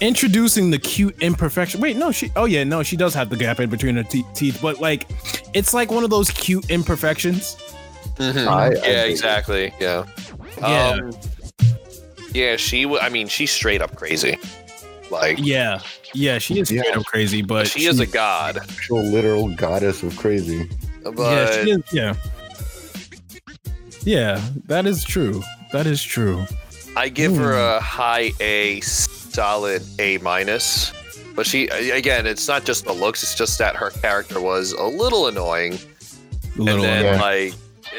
introducing the cute imperfection. Wait, no, she. Oh yeah, no, she does have the gap in between her te- teeth, but like, it's like one of those cute imperfections. Mhm. I- I yeah, dig exactly. Yeah. Yeah. Um, yeah, she. w- I mean, she's straight up crazy. Like Yeah, yeah, she is Yeah. straight up crazy, but she is a god. Actual literal goddess of crazy. But yeah, she is, yeah, yeah. That is true. That is true. I give her Hmm. a high A, solid A minus. But she again, it's not just the looks; it's just that her character was a little annoying, A little. and then Yeah. like,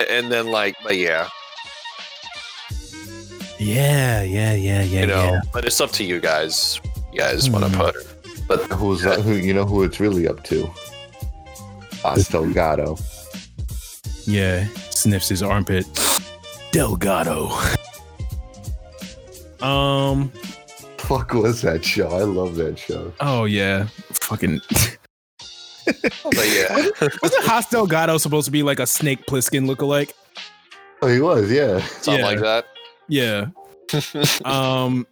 and then like, but yeah, yeah, yeah, yeah, yeah, you know. yeah. But it's up to you guys. You guys want Hmm. to put her? But Who's that? Who you know who it's really up to? Hoss Delgado. Yeah, sniffs his armpit. Delgado. Um. Fuck was that show? I love that show. Oh yeah. Fucking. <laughs> but yeah, <laughs> Wasn't Hoss Delgado supposed to be like a Snake Plissken lookalike? Oh, he was, yeah. something Yeah. like that. Yeah. <laughs> Um.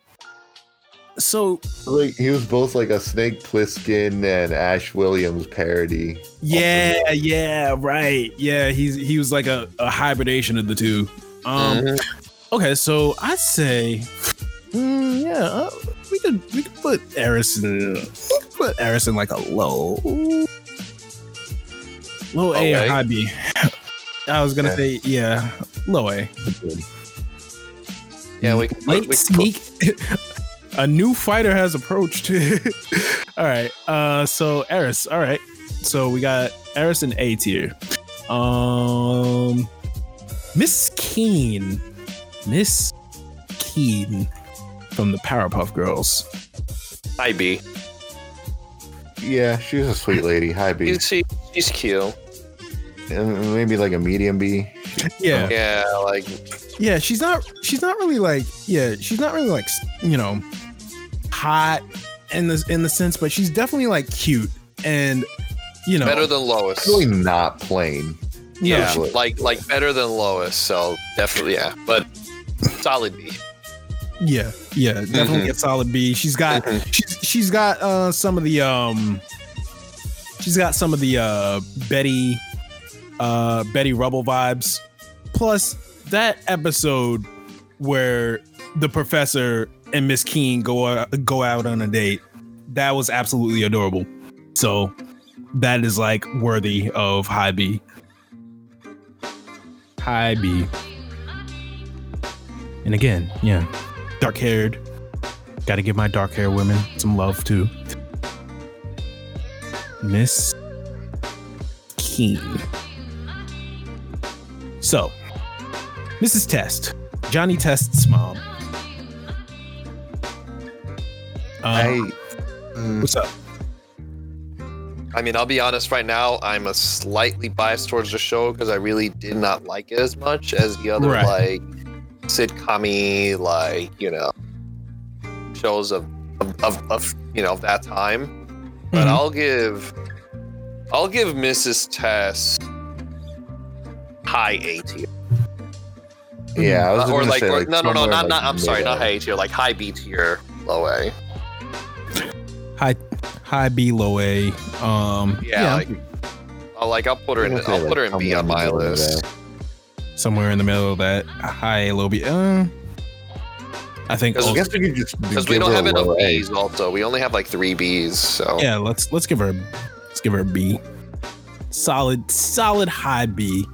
So Like he was both like a Snake Plissken and Ash Williams parody. yeah, yeah, right. Yeah, he's he was like a, a hybridation of the two. Um. Mhm. Okay, so I'd say, mm, yeah, uh, we could we could put Eris in we could put Eris in like a low, low A or high B. I was gonna Yeah. say yeah, low A. Yeah, we can put- we sneak. <laughs> a new fighter has approached. <laughs> all right, uh, so Eris. All right, so we got Eris in A tier. Um, Miss Keane, Miss Keane from the Powerpuff Girls. Hi, B. Yeah, she's a sweet lady. Hi, B. She's, she, she's cute. And maybe like a medium B. Yeah, Yeah, like yeah. She's not. She's not really like. Yeah, she's not really like. You know, hot in the in the sense, but she's definitely like cute and. You know, better than Lois. Really not plain. yeah, Definitely. like like better than Lois. So definitely, yeah. But solid B. Yeah, yeah, definitely Mhm. a solid B. She's got Mhm. she's she's got uh some of the um she's got some of the uh Betty uh Betty Rubble vibes. Plus that episode where the professor and Miss Keane go out, go out on a date. That was absolutely adorable. So that is like worthy of high B. High B. And again, yeah, dark haired. Gotta give my dark-haired women some love too. Miss Keane. So, Mrs. Test, Johnny Test's mom. Um, hey, mm. what's up? I mean, I'll be honest right now, I'm a slightly biased towards the show because I really did not like it as much as the other right. like sitcom like you know shows of of, of, of you know of that time. But Mhm. I'll give I'll give Mrs. Test high A tier. yeah, I was or like, say, or- like no no no not like, not I'm sorry not high A tier like high B tier low A. high high B low A. Um, Yeah, like I'll like I'll put her in I'm gonna I'll say, put her in B on my list. that. Somewhere in the middle of that high A low B. Uh, I think. Because I guess we could just Because we don't have a enough low B's. Also, we only have like three B's. So yeah, let's let's give her let's give her a B. Solid, solid high B.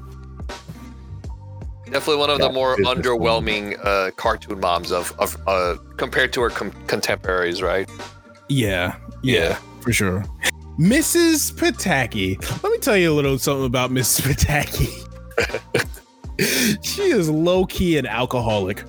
definitely one of Yeah, the more underwhelming uh, cartoon moms of of uh, compared to her com- contemporaries, right? Yeah, yeah, for sure. Mrs. Pataki. Let me tell you a little something about Mrs. Pataki. <laughs> <laughs> she is low key an alcoholic.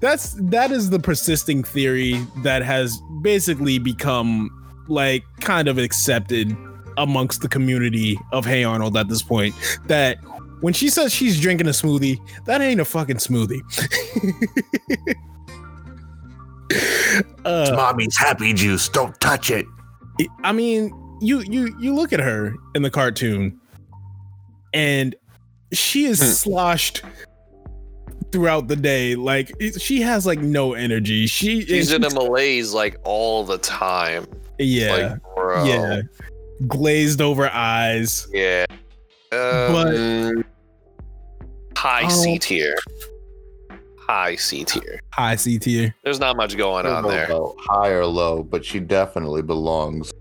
That's that is the persisting theory that has basically become like kind of accepted amongst the community of Hey Arnold at this point. That when she says she's drinking a smoothie, that ain't a fucking smoothie. <laughs> uh, Mommy's happy juice. Don't touch it. I mean, you you you look at her in the cartoon, and she is Hmm. sloshed throughout the day. Like she has like no energy. She She's in a malaise like all the time. yeah Like, bro. yeah glazed over eyes. Yeah. Um, high C Oh. tier. High C tier. High C tier. There's not much going on there. about high or low, but she definitely belongs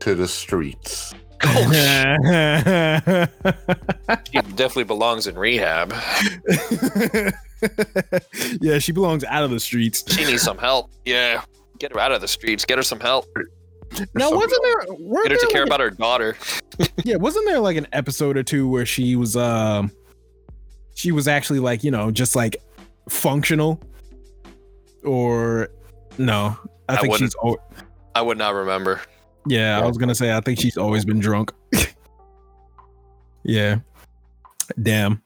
to the streets. Oh, She definitely belongs in rehab. <laughs> yeah, she belongs out of the streets. She needs some help. Yeah. Get her out of the streets. Get her some help. Now, Some- wasn't there? Get her to there, care like, about her daughter. Yeah, wasn't there like an episode or two where she was um she was actually like, you know, just like functional? Or no. I, I think she's I would not remember. Yeah, I was gonna say I think she's always been drunk. <laughs> yeah. Damn.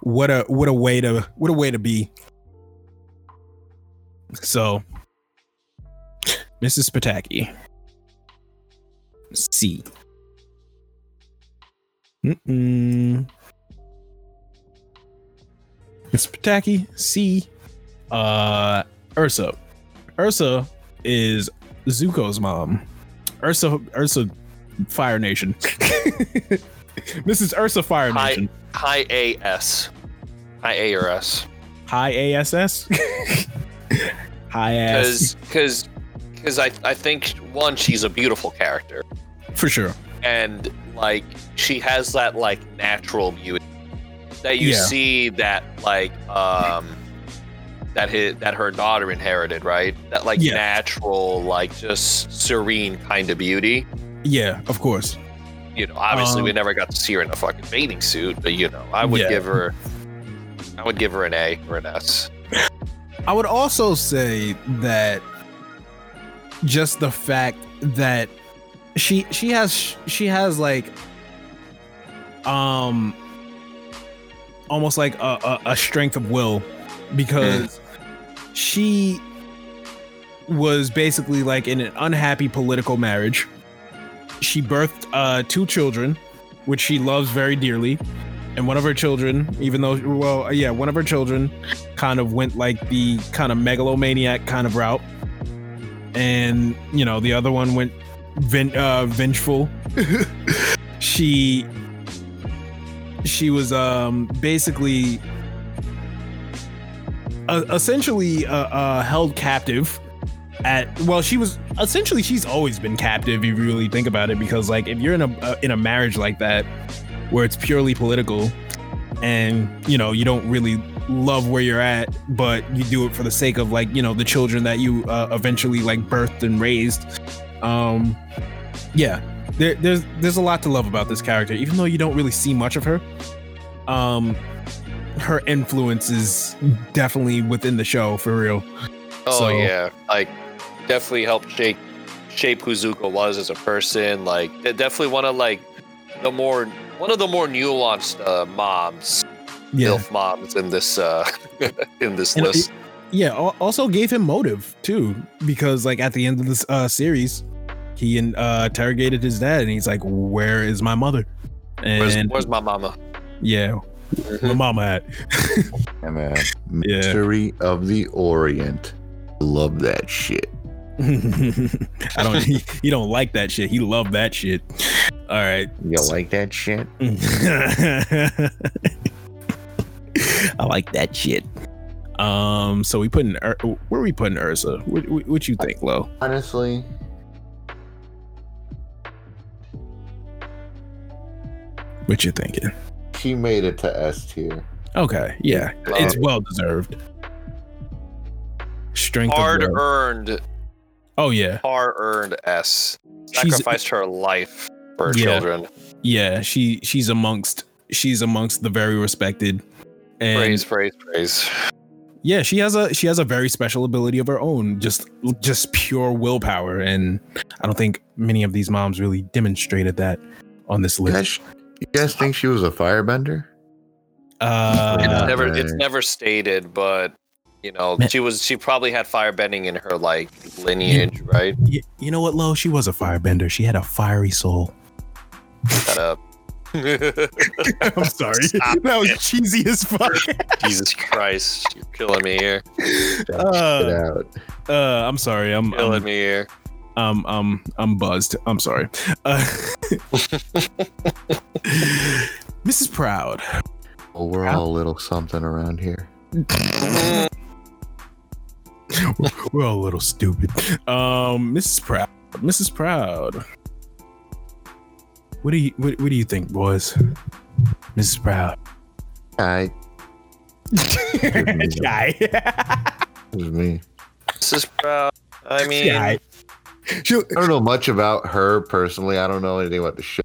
What a what a way to what a way to be. So Mrs. Pataki. C. Mm-mm. Miss Pataki, C. Uh, Ursa. Ursa is Zuko's mom. Ursa, Ursa, Fire Nation. <laughs> Mrs. Ursa Fire Hi. Nation. High AS. High A or S. High ASS. <laughs> High ass. Because because because I, I think one she's a beautiful character For sure. and like she has that like natural beauty that you Yeah. see that like um that his, that her daughter inherited right that like Yeah. natural like just serene kind of beauty Yeah, of course. you know obviously we Um, never got to see her in a fucking bathing suit but you know I would Yeah. give her I would give her an A or an S I would also say that just the fact that she she has she has like um almost like a, a, a strength of will because she was basically like in an unhappy political marriage. She birthed uh two children, which she loves very dearly. And one of her children, even though well, yeah, one of her children kind of went like the kind of megalomaniac kind of route and you know the other one went ven- uh, vengeful <laughs> she she was um basically uh, essentially uh, uh held captive at well she was essentially she's always been captive if you really think about it because like if you're in a uh, in a marriage like that where it's purely political and you know you don't really love where you're at but you do it for the sake of like you know the children that you uh, eventually like birthed and raised um yeah there, there's there's a lot to love about this character even though you don't really see much of her. Um her influence is definitely within the show for real oh So- yeah like definitely helped shape shape who Zuko was as a person. Like, definitely one of like the more one of the more nuanced uh, moms, Yeah. milf moms in this uh <laughs> in this And list. Yeah. Also gave him motive too, because like at the end of this uh, series, he uh, interrogated his dad, and he's like, "Where is my mother?" And Where's, where's my mama? yeah, where mama at? <laughs> Yeah, man. Mystery of the Orient. Love that shit. <laughs> I don't. He, he don't like that shit. He love that shit. All right. You like that shit? <laughs> I like that shit. Um. So we put in. Ur- Where are we putting Ursa? What, what, what you think, Lo? Honestly, What you thinking? She made it to S tier. Okay. Yeah. It's well deserved. Strength Hard of earned, Oh yeah. hard earned S. She's- Sacrificed her life for her Yeah. children. Yeah. She she's amongst she's amongst the very respected. And Praise, praise, praise. yeah, she has a she has a very special ability of her own, just just pure willpower, and I don't think many of these moms really demonstrated that on this You list. Guys, you guys think she was a firebender? Uh, it's never it's never stated, but you know, Man. she was she probably had firebending in her like lineage, right? y- you know what, Lo? She was a firebender. She had a fiery soul. Shut up. <laughs> <laughs> I'm sorry. Stop <laughs> that was it. cheesy as fuck. Jesus Christ, you're killing me here. Uh, out. uh, I'm sorry. I'm Killing I'm, me here. Um, um, I'm buzzed. I'm sorry. Uh, <laughs> Mrs. Proud. Well, we're all a little something around here. <laughs> We're all a little stupid. Um, Mrs. Proud. Mrs. Proud. What do you what, what do you think, boys? Mrs. Proud. I. <laughs> Guy. this is me. This is proud. I mean, Guy. She'll- I don't know much about her personally. I don't know anything about the show,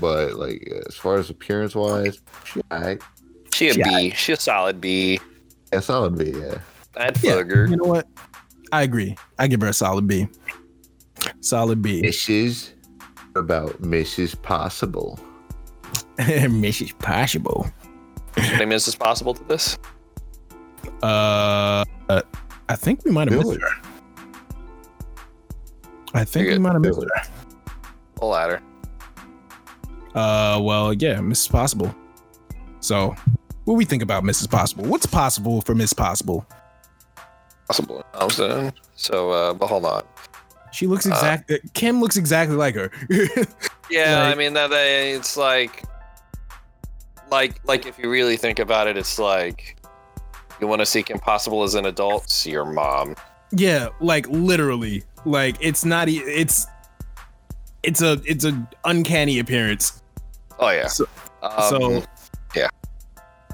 but like as far as appearance wise, she I she a Yeah. B. She a solid B. yeah, solid B. Yeah, I'd Yeah. figure. You know what? I agree. I give her a solid B. Solid B. Mrs. About Mrs. Possible. <laughs> Mrs. Possible. Any minutes is possible to this? Uh, uh, I think we might have missed it. her. I think we might have missed her. A ladder. Uh, well, yeah, Mrs. Possible. So, what do we think about Mrs. Possible? What's possible for Miss Possible? Possible. I'm saying. So, uh, but hold on. She looks Uh, exact. uh, Kim looks exactly like her. <laughs> Yeah, I mean that they, it's like, like, like if you really think about it, it's like you want to see Kim Possible as an adult. See your mom. Yeah, like literally. Like it's not. e- It's. It's a. It's a uncanny appearance. Oh yeah. So- um, so.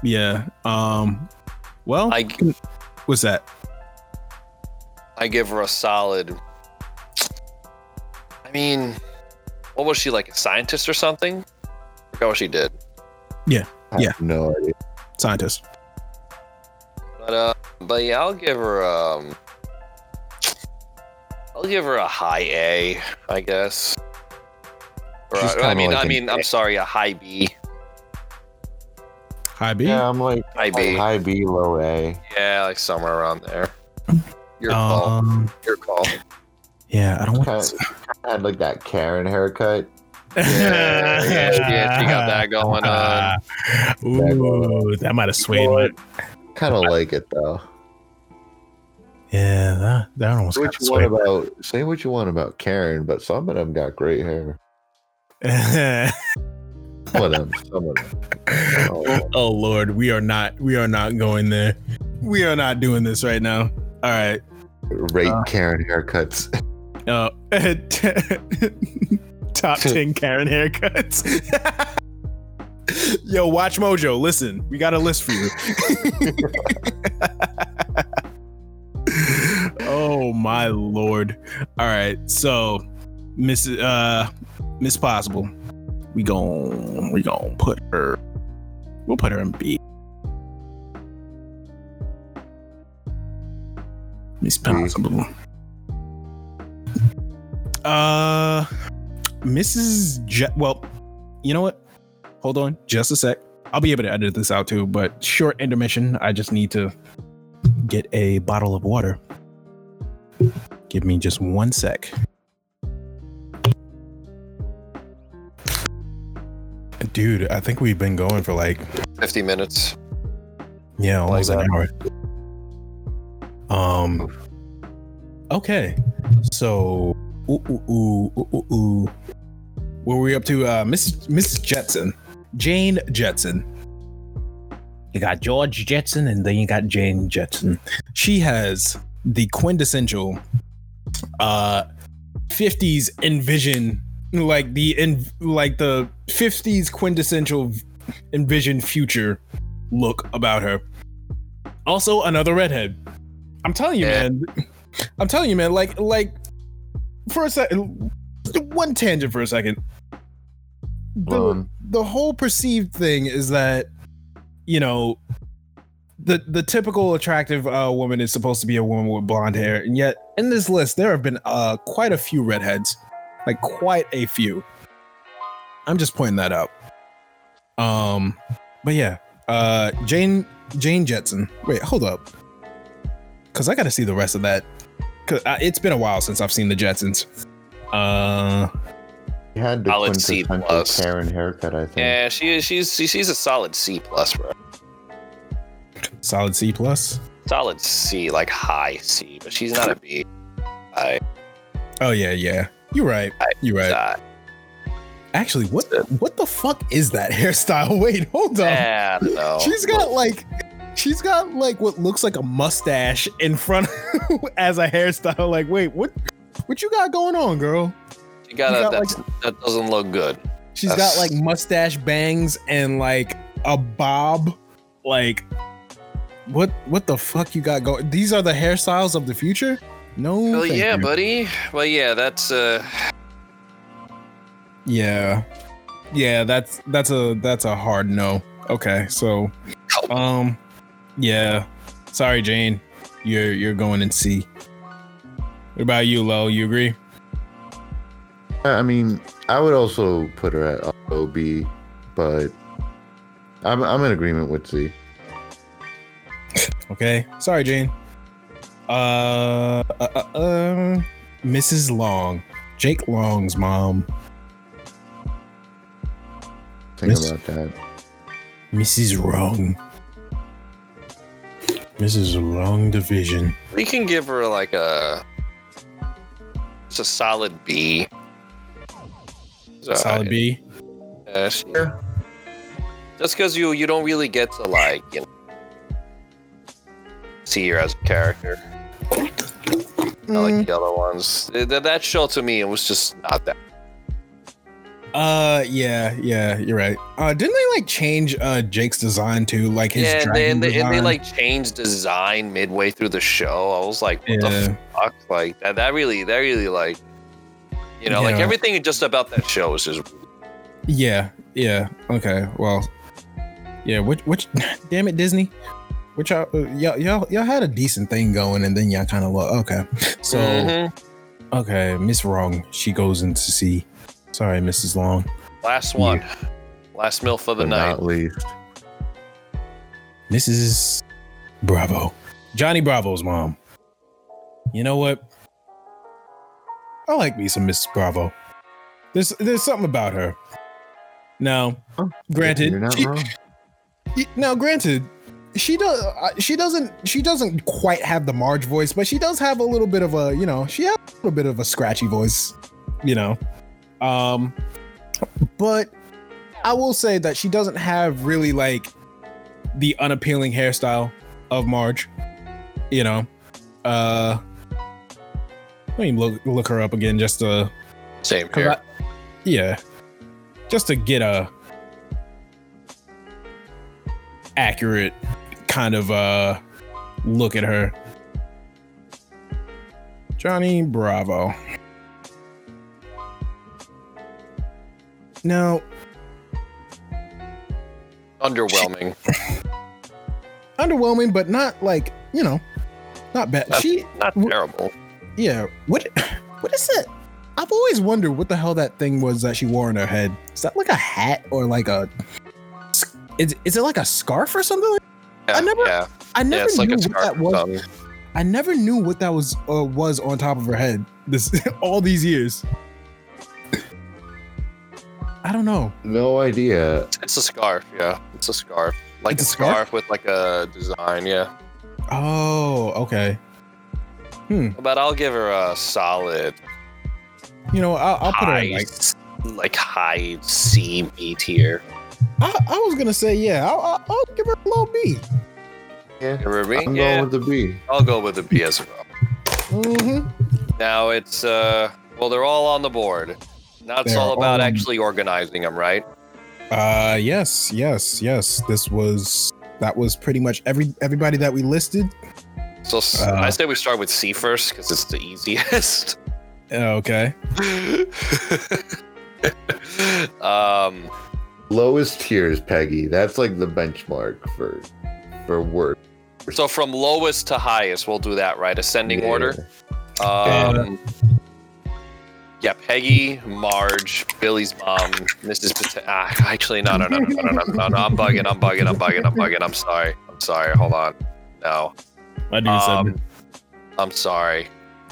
Yeah. Um. Well, I what's that? I give her a solid. I mean, what was she like? A scientist or something? I forgot what she did. I Yeah. have no idea. Scientist. But uh, but yeah, I'll give her um, I'll give her a high A, I guess. Or, I- I mean, like I mean, I'm sorry, a high B, High B. Yeah, I'm like high B, high B, low A. yeah, like somewhere around there. Your call, Um. your call. Yeah, I don't want. Kind of had like that Karen haircut. <laughs> Yeah, yeah, yeah, she got that going on. Ooh, that might have swayed me. Kind of like it though. Yeah, that, that almost Say got what you want about say what you want about Karen, but some of them got great hair. <laughs> Some of them, some of them. Oh, oh Lord, we are not. We are not going there. We are not doing this right now. All right. rate Karen haircuts. <laughs> Uh, <laughs> top ten Karen haircuts. Yo, WatchMojo. Listen, we got a list for you. Oh my lord! All right, so Miss uh Miss Possible, we gon' we gon' put her. We'll put her in B. Miss B. Possible. Uh, Mrs. Je- well, you know what? Hold on, just a sec. I'll be able to edit this out too, but short intermission. I just need to get a bottle of water. Give me just one sec. Dude, I think we've been going for like 50 minutes. yeah, almost Like an hour. Um. Okay, so ooh, ooh, ooh, ooh, ooh, what were we up to? Uh, Mrs. Mrs. Jetson, Jane Jetson. You got George Jetson, and then you got Jane Jetson. She has the quintessential uh 50s envision like the in like the 50s quintessential envision future look about her. Also another redhead. I'm telling you Yeah. man. I'm telling you man like like for a second one tangent for a second. The, Um, the whole perceived thing is that you know the the typical attractive uh, woman is supposed to be a woman with blonde hair and yet in this list there have been uh quite a few redheads like quite a few i'm just pointing that out um but yeah uh jane jane jetson wait hold up because i gotta see the rest of that because uh, it's been a while since i've seen the jetsons uh he had the Solid C quintessential plus. Karen haircut, I think. Yeah, she is. she's she, she's a solid C plus, bro. Solid c plus Solid C, like high C, but she's not a B. I, oh yeah yeah you're right you're right Actually, what the, what the fuck is that <laughs> hairstyle? <laughs> Wait, hold on. I don't. She's got like she's got like what looks like a mustache in front <laughs> as a hairstyle. Like, wait, what what you got going on, girl? She got, you a, got, that's, that doesn't look good. She's got like mustache bangs and like a bob. Like what what the fuck you got going? These are the hairstyles of the future? No. Well, yeah, you. buddy. Well, yeah, that's uh, Yeah. Yeah, that's that's a that's a hard no. Okay, so um yeah. Sorry, Jane. You're you're going in C. What about you, Lo? You agree? I mean, I would also put her at OB, but I'm I'm in agreement with C. Okay. Sorry, Jane. Uh, uh, uh, uh Mrs. Long. Jake Long's mom. Think Miss- about that. Mrs. Wrong. Mrs. Long Division. we can give her like a, it's a solid B. So, Solid B. Yeah, she- Just because you you don't really get to like you know, see her as a character. Not like the other ones. Th- th- that show to me it was just not that. Uh, yeah, yeah, you're right. Uh, didn't they like change uh Jake's design too? Like his yeah, and they, and, they, and they like changed design midway through the show. I was like, what the fuck? Like that, that really, that really like, you know, like everything just about that show was just yeah, yeah. Okay, well, yeah. Which, which, <laughs> damn it, Disney. Which y'all, uh, y'all, y'all, y'all had a decent thing going, and then y'all kind of look okay. <laughs> So, Mhm. okay, Miss Wrong, she goes in to see. Sorry, Mrs. Long. last one, last meal for the But night. not least. Mrs. Bravo. Johnny Bravo's mom. You know what? I like me some Mrs. Bravo. There's there's something about her. Now, granted, You're not she- wrong. <laughs> now granted, she does uh, she doesn't she doesn't quite have the Marge voice, but she does have a little bit of a you know she has a little bit of a scratchy voice, you know. Um, but I will say that she doesn't have really like the unappealing hairstyle of Marge. You know, uh, let me look look her up again just to Same here. I- yeah, just to get a accurate kind of uh look at her. Johnny Bravo. Now, Underwhelming. <laughs> underwhelming, but not like you know, not bad. Not- She, Not w- terrible. yeah. What, <laughs> what is it? I've always wondered what the hell that thing was that she wore on her head. Is that like a hat or like a? Is, is it like a scarf or something? Yeah, I never- yeah, I never it's like knew a what that was. something. I never knew what that was uh, was on top of her head. This <laughs> all these years. I don't know. No idea. It's a scarf, yeah. It's a scarf. Like It's a a scarf? scarf with like a design, yeah. Oh, okay. Hmm. But I'll give her a solid You know, I'll, I'll put her in like. like high C B tier. I, I was gonna say yeah. I'll, I'll, I'll give her a low B. Yeah, Give her a B? I'm Yeah, going with the B. I'll go with the B as well. Mm-hmm. Now it's uh well they're all on the board. Now it's They're all about all on- actually organizing them, right? Uh, yes, yes, yes. This was that was pretty much every everybody that we listed. So Uh. I say we start with C first because it's the easiest. <laughs> Okay. <laughs> um, Lowest tier is Peggy. That's like the benchmark for for work. so from lowest to highest, we'll do that, right? Ascending Yeah. order. Um, yeah, Peggy, Marge, Billy's mom, Mrs. Pat- ah, actually, no, no, no, no, no, no, no, no, I'm bugging, I'm bugging, I'm bugging, I'm bugging. I'm sorry, I'm sorry. Hold on. No, I do um, I'm sorry.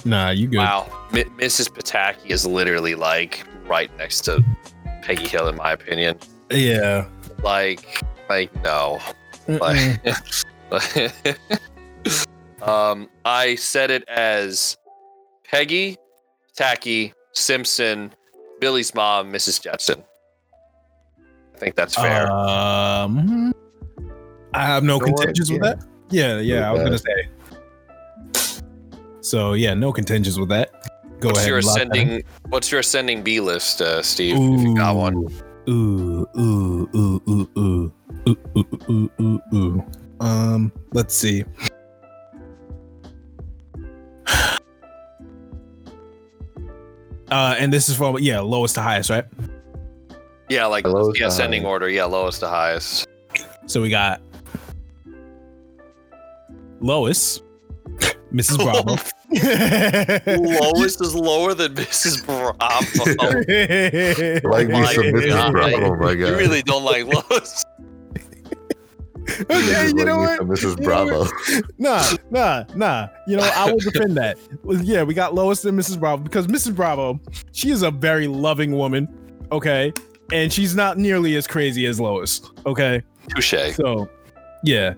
Nah, you good. Wow, M- Mrs. Pataki is literally like right next to Peggy Hill, in my opinion. Yeah. Like, like no. Mm-mm. Like, <laughs> um, I said it as Peggy, Tacky, Simpson, Billy's mom, Mrs. Jetson. I think that's fair. Um, I have no You know what? contentions with that. Yeah, yeah. I was gonna say. So yeah, no contentions with that. Go what's ahead. your and lock that in. ascending? What's your ascending B list, uh, Steve? If you got one. Ooh, ooh, ooh, ooh, ooh, ooh, ooh, ooh, ooh, ooh. Um, let's see. Uh, and this is for yeah, lowest to highest, right? Yeah, like Lowest yeah, ascending order. Yeah, lowest to highest. So we got Lois, Mrs. <laughs> Bravo. Lois <laughs> is lower than Mrs. Bravo. <laughs> Like me my some Mrs. God. Bravo, my God. You really don't like Lois. <laughs> okay, you know what? Mrs. You know Bravo. Nah, nah, nah. You know, I will defend that. Yeah, we got Lois and Mrs. Bravo because Mrs. Bravo, she is a very loving woman, okay? And she's not nearly as crazy as Lois, okay? Touche. So, yeah.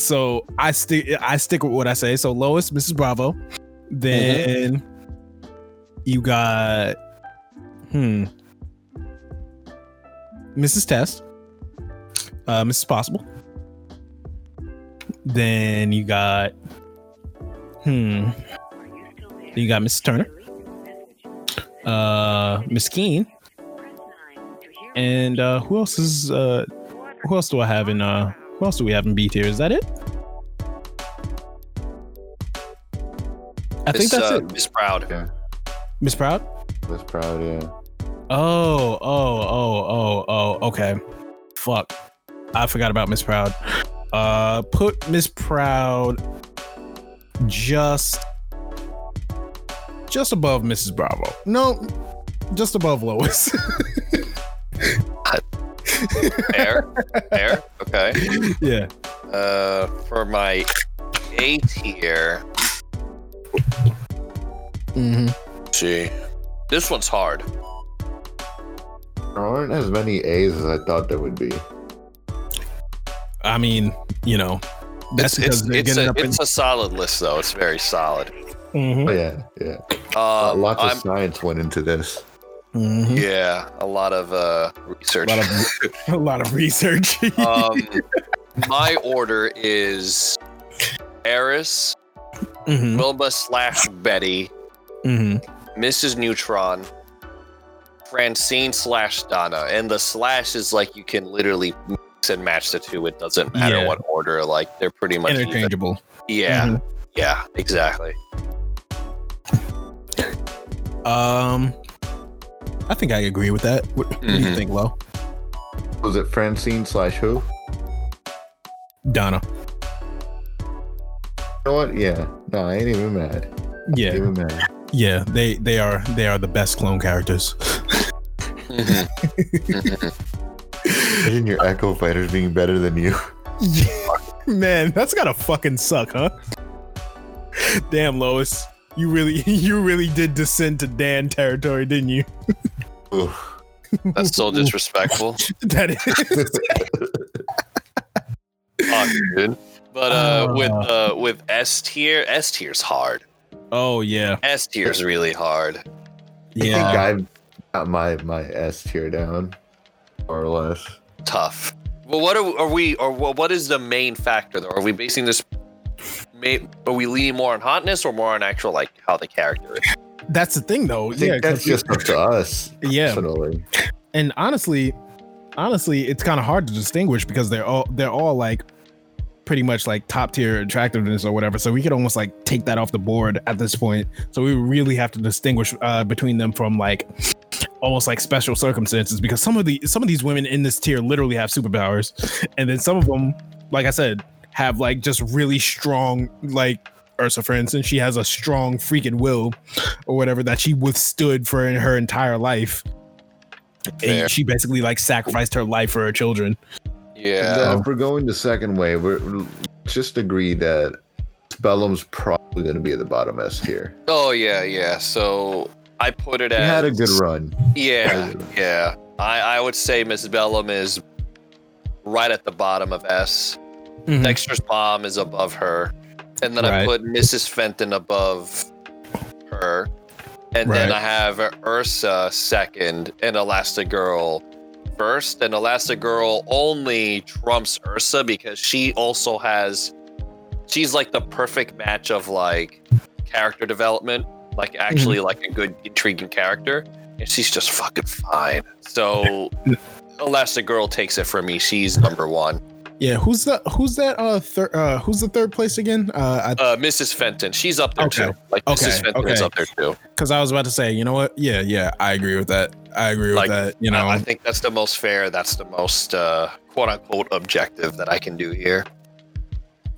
So I stick I stick with what I say. So Lois, Mrs. Bravo. Then you got hmm Mrs. Test. Uh Mrs. Possible. Then you got hmm you got Mrs. Turner. Uh Miss Keane. And uh who else is uh who else do I have in uh who else do we have in B tier? Is that it? I think Miss, that's uh, it. Miss Proud. Yeah. Miss Proud? That's proud, yeah. Oh, oh, oh, oh, oh, okay. Fuck. I forgot about Miss Proud. Uh put Miss Proud just just above Mrs. Bravo. No, just above Lois. <laughs> Fair. air. Okay. <laughs> yeah. Uh, for my A tier, Mm-hmm. see, this one's hard. There aren't as many A's as I thought there would be. I mean, you know, that's it's because they're it's, a, up in. a solid list though. It's very solid. Mhm. Oh yeah, yeah. Um, Lots of I'm- science went into this. Mhm. yeah, a lot of uh, research. A lot of <laughs> a lot of research. um, <laughs> my order is Eris, Mhm. Wilma slash Betty, Mhm. Mrs. Neutron, Francine slash Donna, and the slash is like you can literally mix and match the two. It doesn't matter Yeah. what order. Like they're pretty much even. Interchangeable. Yeah, Mhm. yeah, exactly. Um, I think I agree with that. What, what do you Mhm. think, Lo? Was it Francine slash who? Donna. You know what? Yeah. No, I ain't even mad. Yeah. Even mad. Yeah, they they are they are the best clone characters. <laughs> Mhm. Mhm. Imagine your Echo Fighters being better than you. Man, that's gotta fucking suck, huh? Damn, Lois, you really <laughs> you really did descend to Dan territory, didn't you? Oof. That's so disrespectful. <laughs> That is. Fuck, dude. But uh, Ah. with uh, with S tier, S tier's hard. oh yeah, S tier's really hard. I think yeah. I've got my my S tier down, more or less. Tough. Well, what are, are we? Or what what is the main factor? Though, are we basing this? May, are we leaning more on hotness or more on actual like how the character is? That's the thing, though. Yeah, that's just up to us. yeah. Personally. and honestly honestly it's kind of hard to distinguish because they're all they're all like pretty much like top tier attractiveness or whatever so we could almost like take that off the board at this point so we really have to distinguish uh, between them from like almost like special circumstances because some of the some of these women in this tier literally have superpowers and then some of them like i said have like just really strong like ursa for instance she has a strong freaking will or whatever that she withstood for in her entire life Fair. and she basically like sacrificed her life for her children. And Yeah. then if we're going the second way, we're we're- just agree that Bellum's probably going to be at the bottom S here. Oh yeah, yeah. So I put it He as had a good run. Yeah, yeah. I I would say Miss Bellum is right at the bottom of S. Mhm. Dexter's mom is above her, and then I put Mrs. Fenton above her, and then I have Ursa second and Elastigirl first, and Elastigirl only trumps Ursa because she also has, she's like the perfect match of like character development, like actually Mm-hmm. like a good intriguing character, and she's just fucking fine. So. <laughs> Elastigirl takes it from me. She's number one. Yeah, who's the who's that uh third uh who's the third place again? Uh Uh, Mrs. Fenton, she's up there Okay. too. Like Okay, Mrs. Fenton is up there too. because I was about to say, you know what? Yeah, yeah, I agree with that. I agree Like, with that. You know, I, I think that's the most fair. That's the most uh, quote unquote objective that I can do here.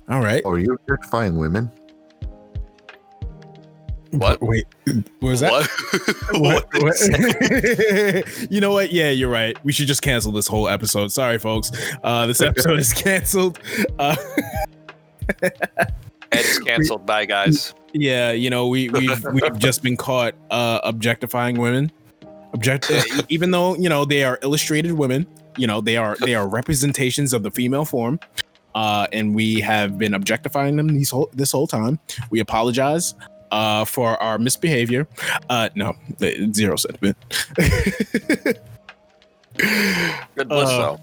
all right. Or you objectifying women? What? Wait, what was that? What? <laughs> What- What? what- <laughs> you know what? Yeah, you're right. We should just cancel this whole episode. Sorry, folks. Uh, this episode is canceled. Uh, <laughs> Ed's canceled. Bye, guys. yeah, you know, we we've we've just been caught uh, objectifying women. Object, even though you know they are illustrated women. You know they are they are representations of the female form. Uh, and we have been objectifying them these whole this whole time. We apologize uh, for our misbehavior. Uh, no, zero sentiment. <laughs> Good list, Uh, though.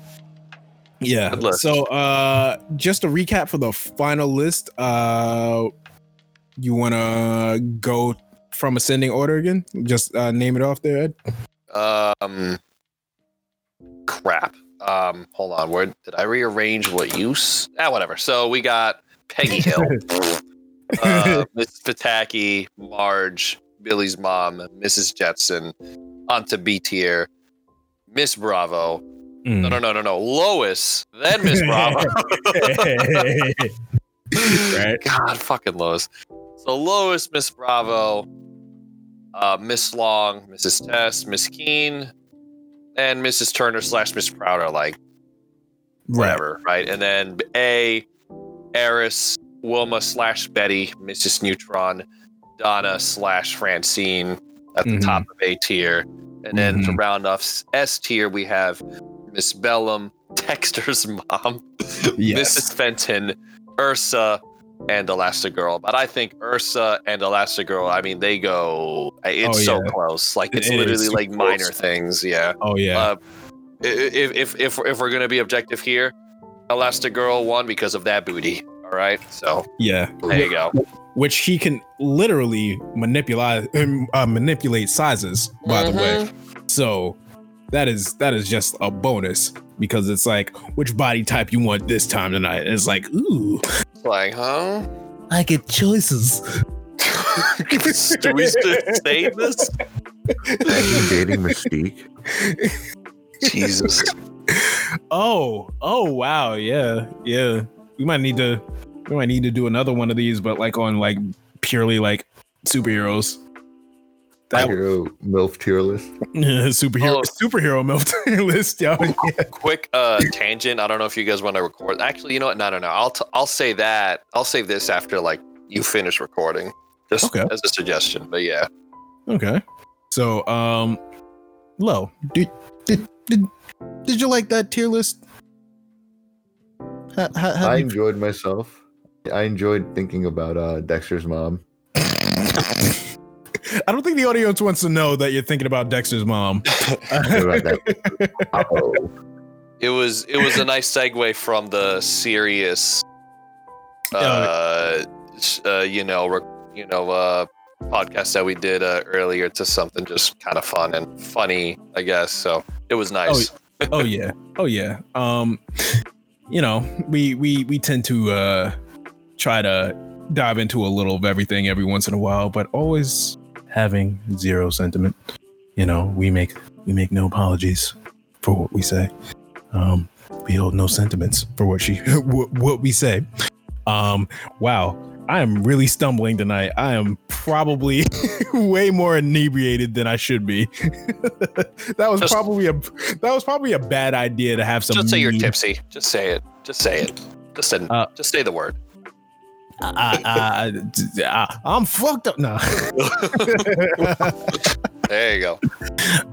Yeah. Good list. So uh just a recap for the final list. Uh you wanna go from ascending order again? Just uh name it off there, Ed. Um, crap. Um, hold on. Where did I rearrange what use? Ah, whatever. So we got Peggy Hill, <laughs> uh, <laughs> Miss Pataki, Marge, Billy's mom, Mrs. Jetson, onto B tier, Miss Bravo. Mm. No, no, no, no, no. Lois, then Miss Bravo. <laughs> Right. <laughs> God, fucking Lois. So Lois, Miss Bravo, uh, Miss Long, Mrs. Test, Miss Keane, and Mrs. Turner slash Miss Proud are like right. whatever, right? And then A, Eris, Wilma slash Betty, Mrs. Neutron, Donna slash Francine at the Mhm. top of A tier. And then to Mhm. round off S tier, we have Miss Bellum, <laughs> Dexter's mom, Yes. Mrs. Fenton, Ursa, and Elastigirl. But I think Ursa and Elastigirl, I mean, they go, it's Oh, so yeah. close. Like, it's It literally like minor things. Yeah. Oh yeah. Uh, if, if, if, if we're going to be objective here, Elastigirl won because of that booty. All right. So yeah. there you go. Which he can literally manipulate uh, manipulate sizes, by the way. Mm-hmm. So that is that is just a bonus because it's like which body type you want this time tonight. And it's like, ooh, It's like, huh? I get choices. Do we still say this? Imagine dating Mystique. Jesus. <laughs> Oh, oh wow, yeah, yeah. We might need to we might need to do another one of these, but like on like purely like superheroes. that Hero MILF tier list. Yeah, <laughs> superhero Oh. superhero <laughs> tier list, yo. Yeah. Quick uh, tangent. I don't know if you guys want to record. Actually, you know what? No, no, no. I'll t- I'll say that. I'll save this after like you finish recording. Just Okay. as a suggestion. But yeah. Okay. So, um, Lo, did did did, did you like that tier list? How, how, how I do you- enjoyed myself. I enjoyed thinking about uh, Dexter's mom. <laughs> I don't think the audience wants to know that you're thinking about Dexter's mom. <laughs> About that. Oh, <laughs> It was it was a nice segue from the serious, uh, uh you know, rec- you know, uh, podcast that we did uh, earlier to something just kind of fun and funny, I guess. So it was nice. oh yeah, oh yeah. Um, you know, we we we tend to uh try to dive into a little of everything every once in a while, but always having zero sentiment. You know, we make we make no apologies for what we say. Um, we hold no sentiments for what she <laughs> what, we say. Um, wow. I am really stumbling tonight. I am probably <laughs> way more inebriated than I should be. <laughs> that was Just- probably a that was probably a bad idea to have some. just say you're tipsy. Just say it. Just say it. Just say, Uh, just say the word. I, I, I, I'm fucked up now. <laughs> There you go.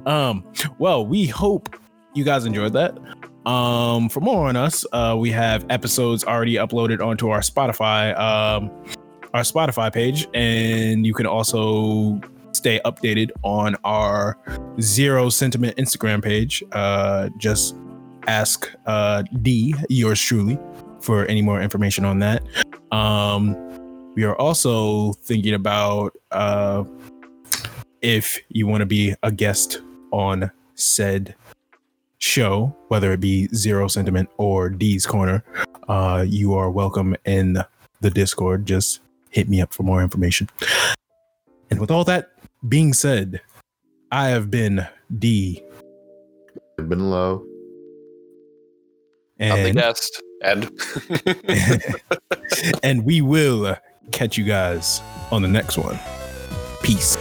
um, well, we hope you guys enjoyed that. Um, for more on us, uh, we have episodes already uploaded onto our Spotify, um, our Spotify page, and you can also stay updated on our Zero Sentiment Instagram page. Uh, just ask uh, D, yours truly, for any more information on that. Um, we are also thinking about uh, if you want to be a guest on said show, whether it be Zero Sentiment or D's Corner, uh, you are welcome in the Discord. Just hit me up for more information. And with all that being said, I have been D, I've been low. I'm the and, guest. And <laughs> and we will catch you guys on the next one. Peace.